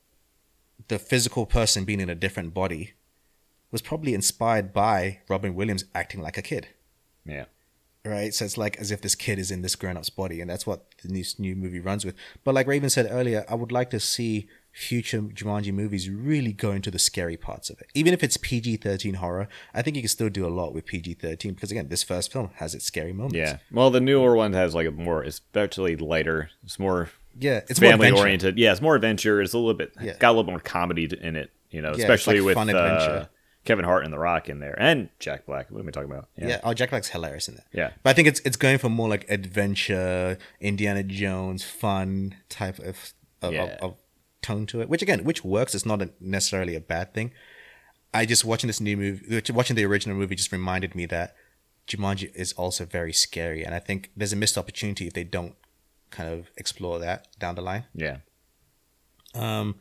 the physical person being in a different body was probably inspired by Robin Williams acting like a kid Yeah. right? So it's like as if this kid is in this grown up's body, and that's what the new, new movie runs with. But like Raven said earlier, I would like to see future Jumanji movies really go into the scary parts of it. Even if it's PG 13 horror, I think you can still do a lot with PG 13 because, again, this first film has its scary moments. Yeah. Well, the newer one has like a more, especially lighter. It's more Yeah, it's more family oriented. Yeah, it's more adventure. It's a little bit Yeah. got a little more comedy in it. You know, it's especially like with fun uh, adventure. Kevin Hart and The Rock in there, and Jack Black. What am I talking about? Yeah. oh, Jack Black's hilarious in there. Yeah. But I think it's it's going for more like adventure, Indiana Jones, fun type of of, Yeah. of, of tone to it. Which again, which works. It's not a, necessarily a bad thing. I just watching this new movie, watching the original movie, just reminded me that Jumanji is also very scary, and I think there's a missed opportunity if they don't kind of explore that down the line. Yeah. Um,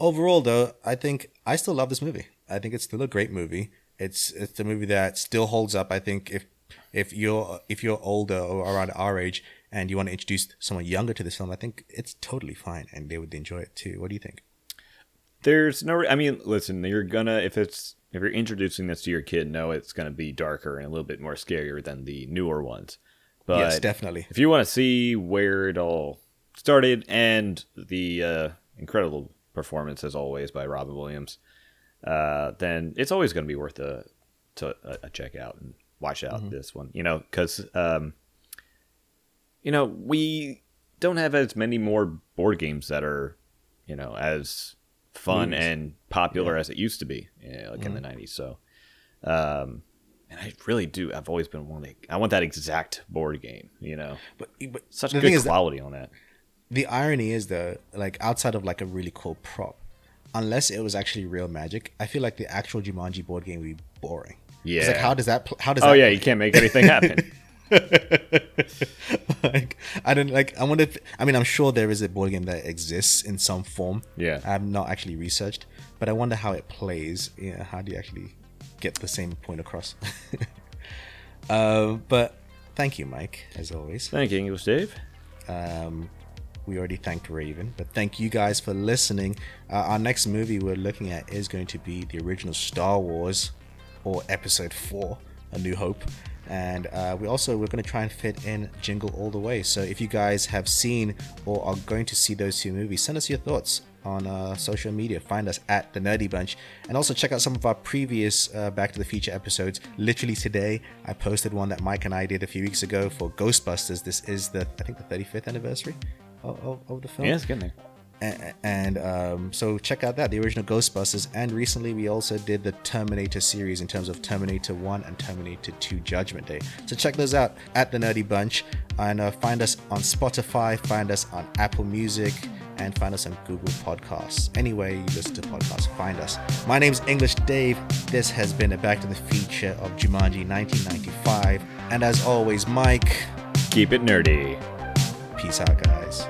overall, though, I think I still love this movie. I think it's still a great movie. It's it's a movie that still holds up. I think if if you're if you're older or around our age and you want to introduce someone younger to this film, I think it's totally fine and they would enjoy it too. What do you think? There's no. I mean, listen. You're gonna if it's if you're introducing this to your kid, no, it's gonna be darker and a little bit more scarier than the newer ones. But yes, definitely. if you want to see where it all started and the uh, incredible performance as always by Robin Williams, uh, then it's always going to be worth a to a, a check out and watch out this one. You know, because um, you know we don't have as many more board games that are you know as fun Movies. and popular as it used to be, yeah, like in the '90s. So. Um, and I really do. I've always been wanting. I want that exact board game. You know, But, but such the good thing is that quality on that. the irony is though, like outside of like a really cool prop, unless it was actually real magic, I feel like the actual Jumanji board game would be boring. It's like how does that pl- how does Oh that yeah, you can't make anything happen. like I don't like I wonder if I mean I'm sure there is a board game that exists in some form. Yeah. I've not actually researched, but I wonder how it plays. Yeah, how do you actually get the same point across? um, but thank you, Mike, as always. Thank you, English Dave. Um, we already thanked Raven, but thank you guys for listening. Uh, our next movie we're looking at is going to be the original Star Wars, or Episode Four, A New Hope, and uh, we also we're going to try and fit in Jingle All the Way. So if you guys have seen or are going to see those two movies, send us your thoughts on uh, social media. Find us at the Nerdy Bunch, and also check out some of our previous uh, Back to the Future episodes. Literally today, I posted one that Mike and I did a few weeks ago for Ghostbusters. This is the I think the 35th anniversary of, of, of the film. Yeah, it's getting there. And um, so check out that the original Ghostbusters. And recently we also did the Terminator series in terms of Terminator 1 and Terminator 2 Judgment Day. So check those out at the Nerdy Bunch and uh, find us on Spotify, find us on Apple Music, and find us on Google Podcasts. Anywhere you listen to podcasts, find us. My name's English Dave. This has been a Back to the Future of Jumanji 1995. And as always, Mike, Keep it nerdy. peace out, guys.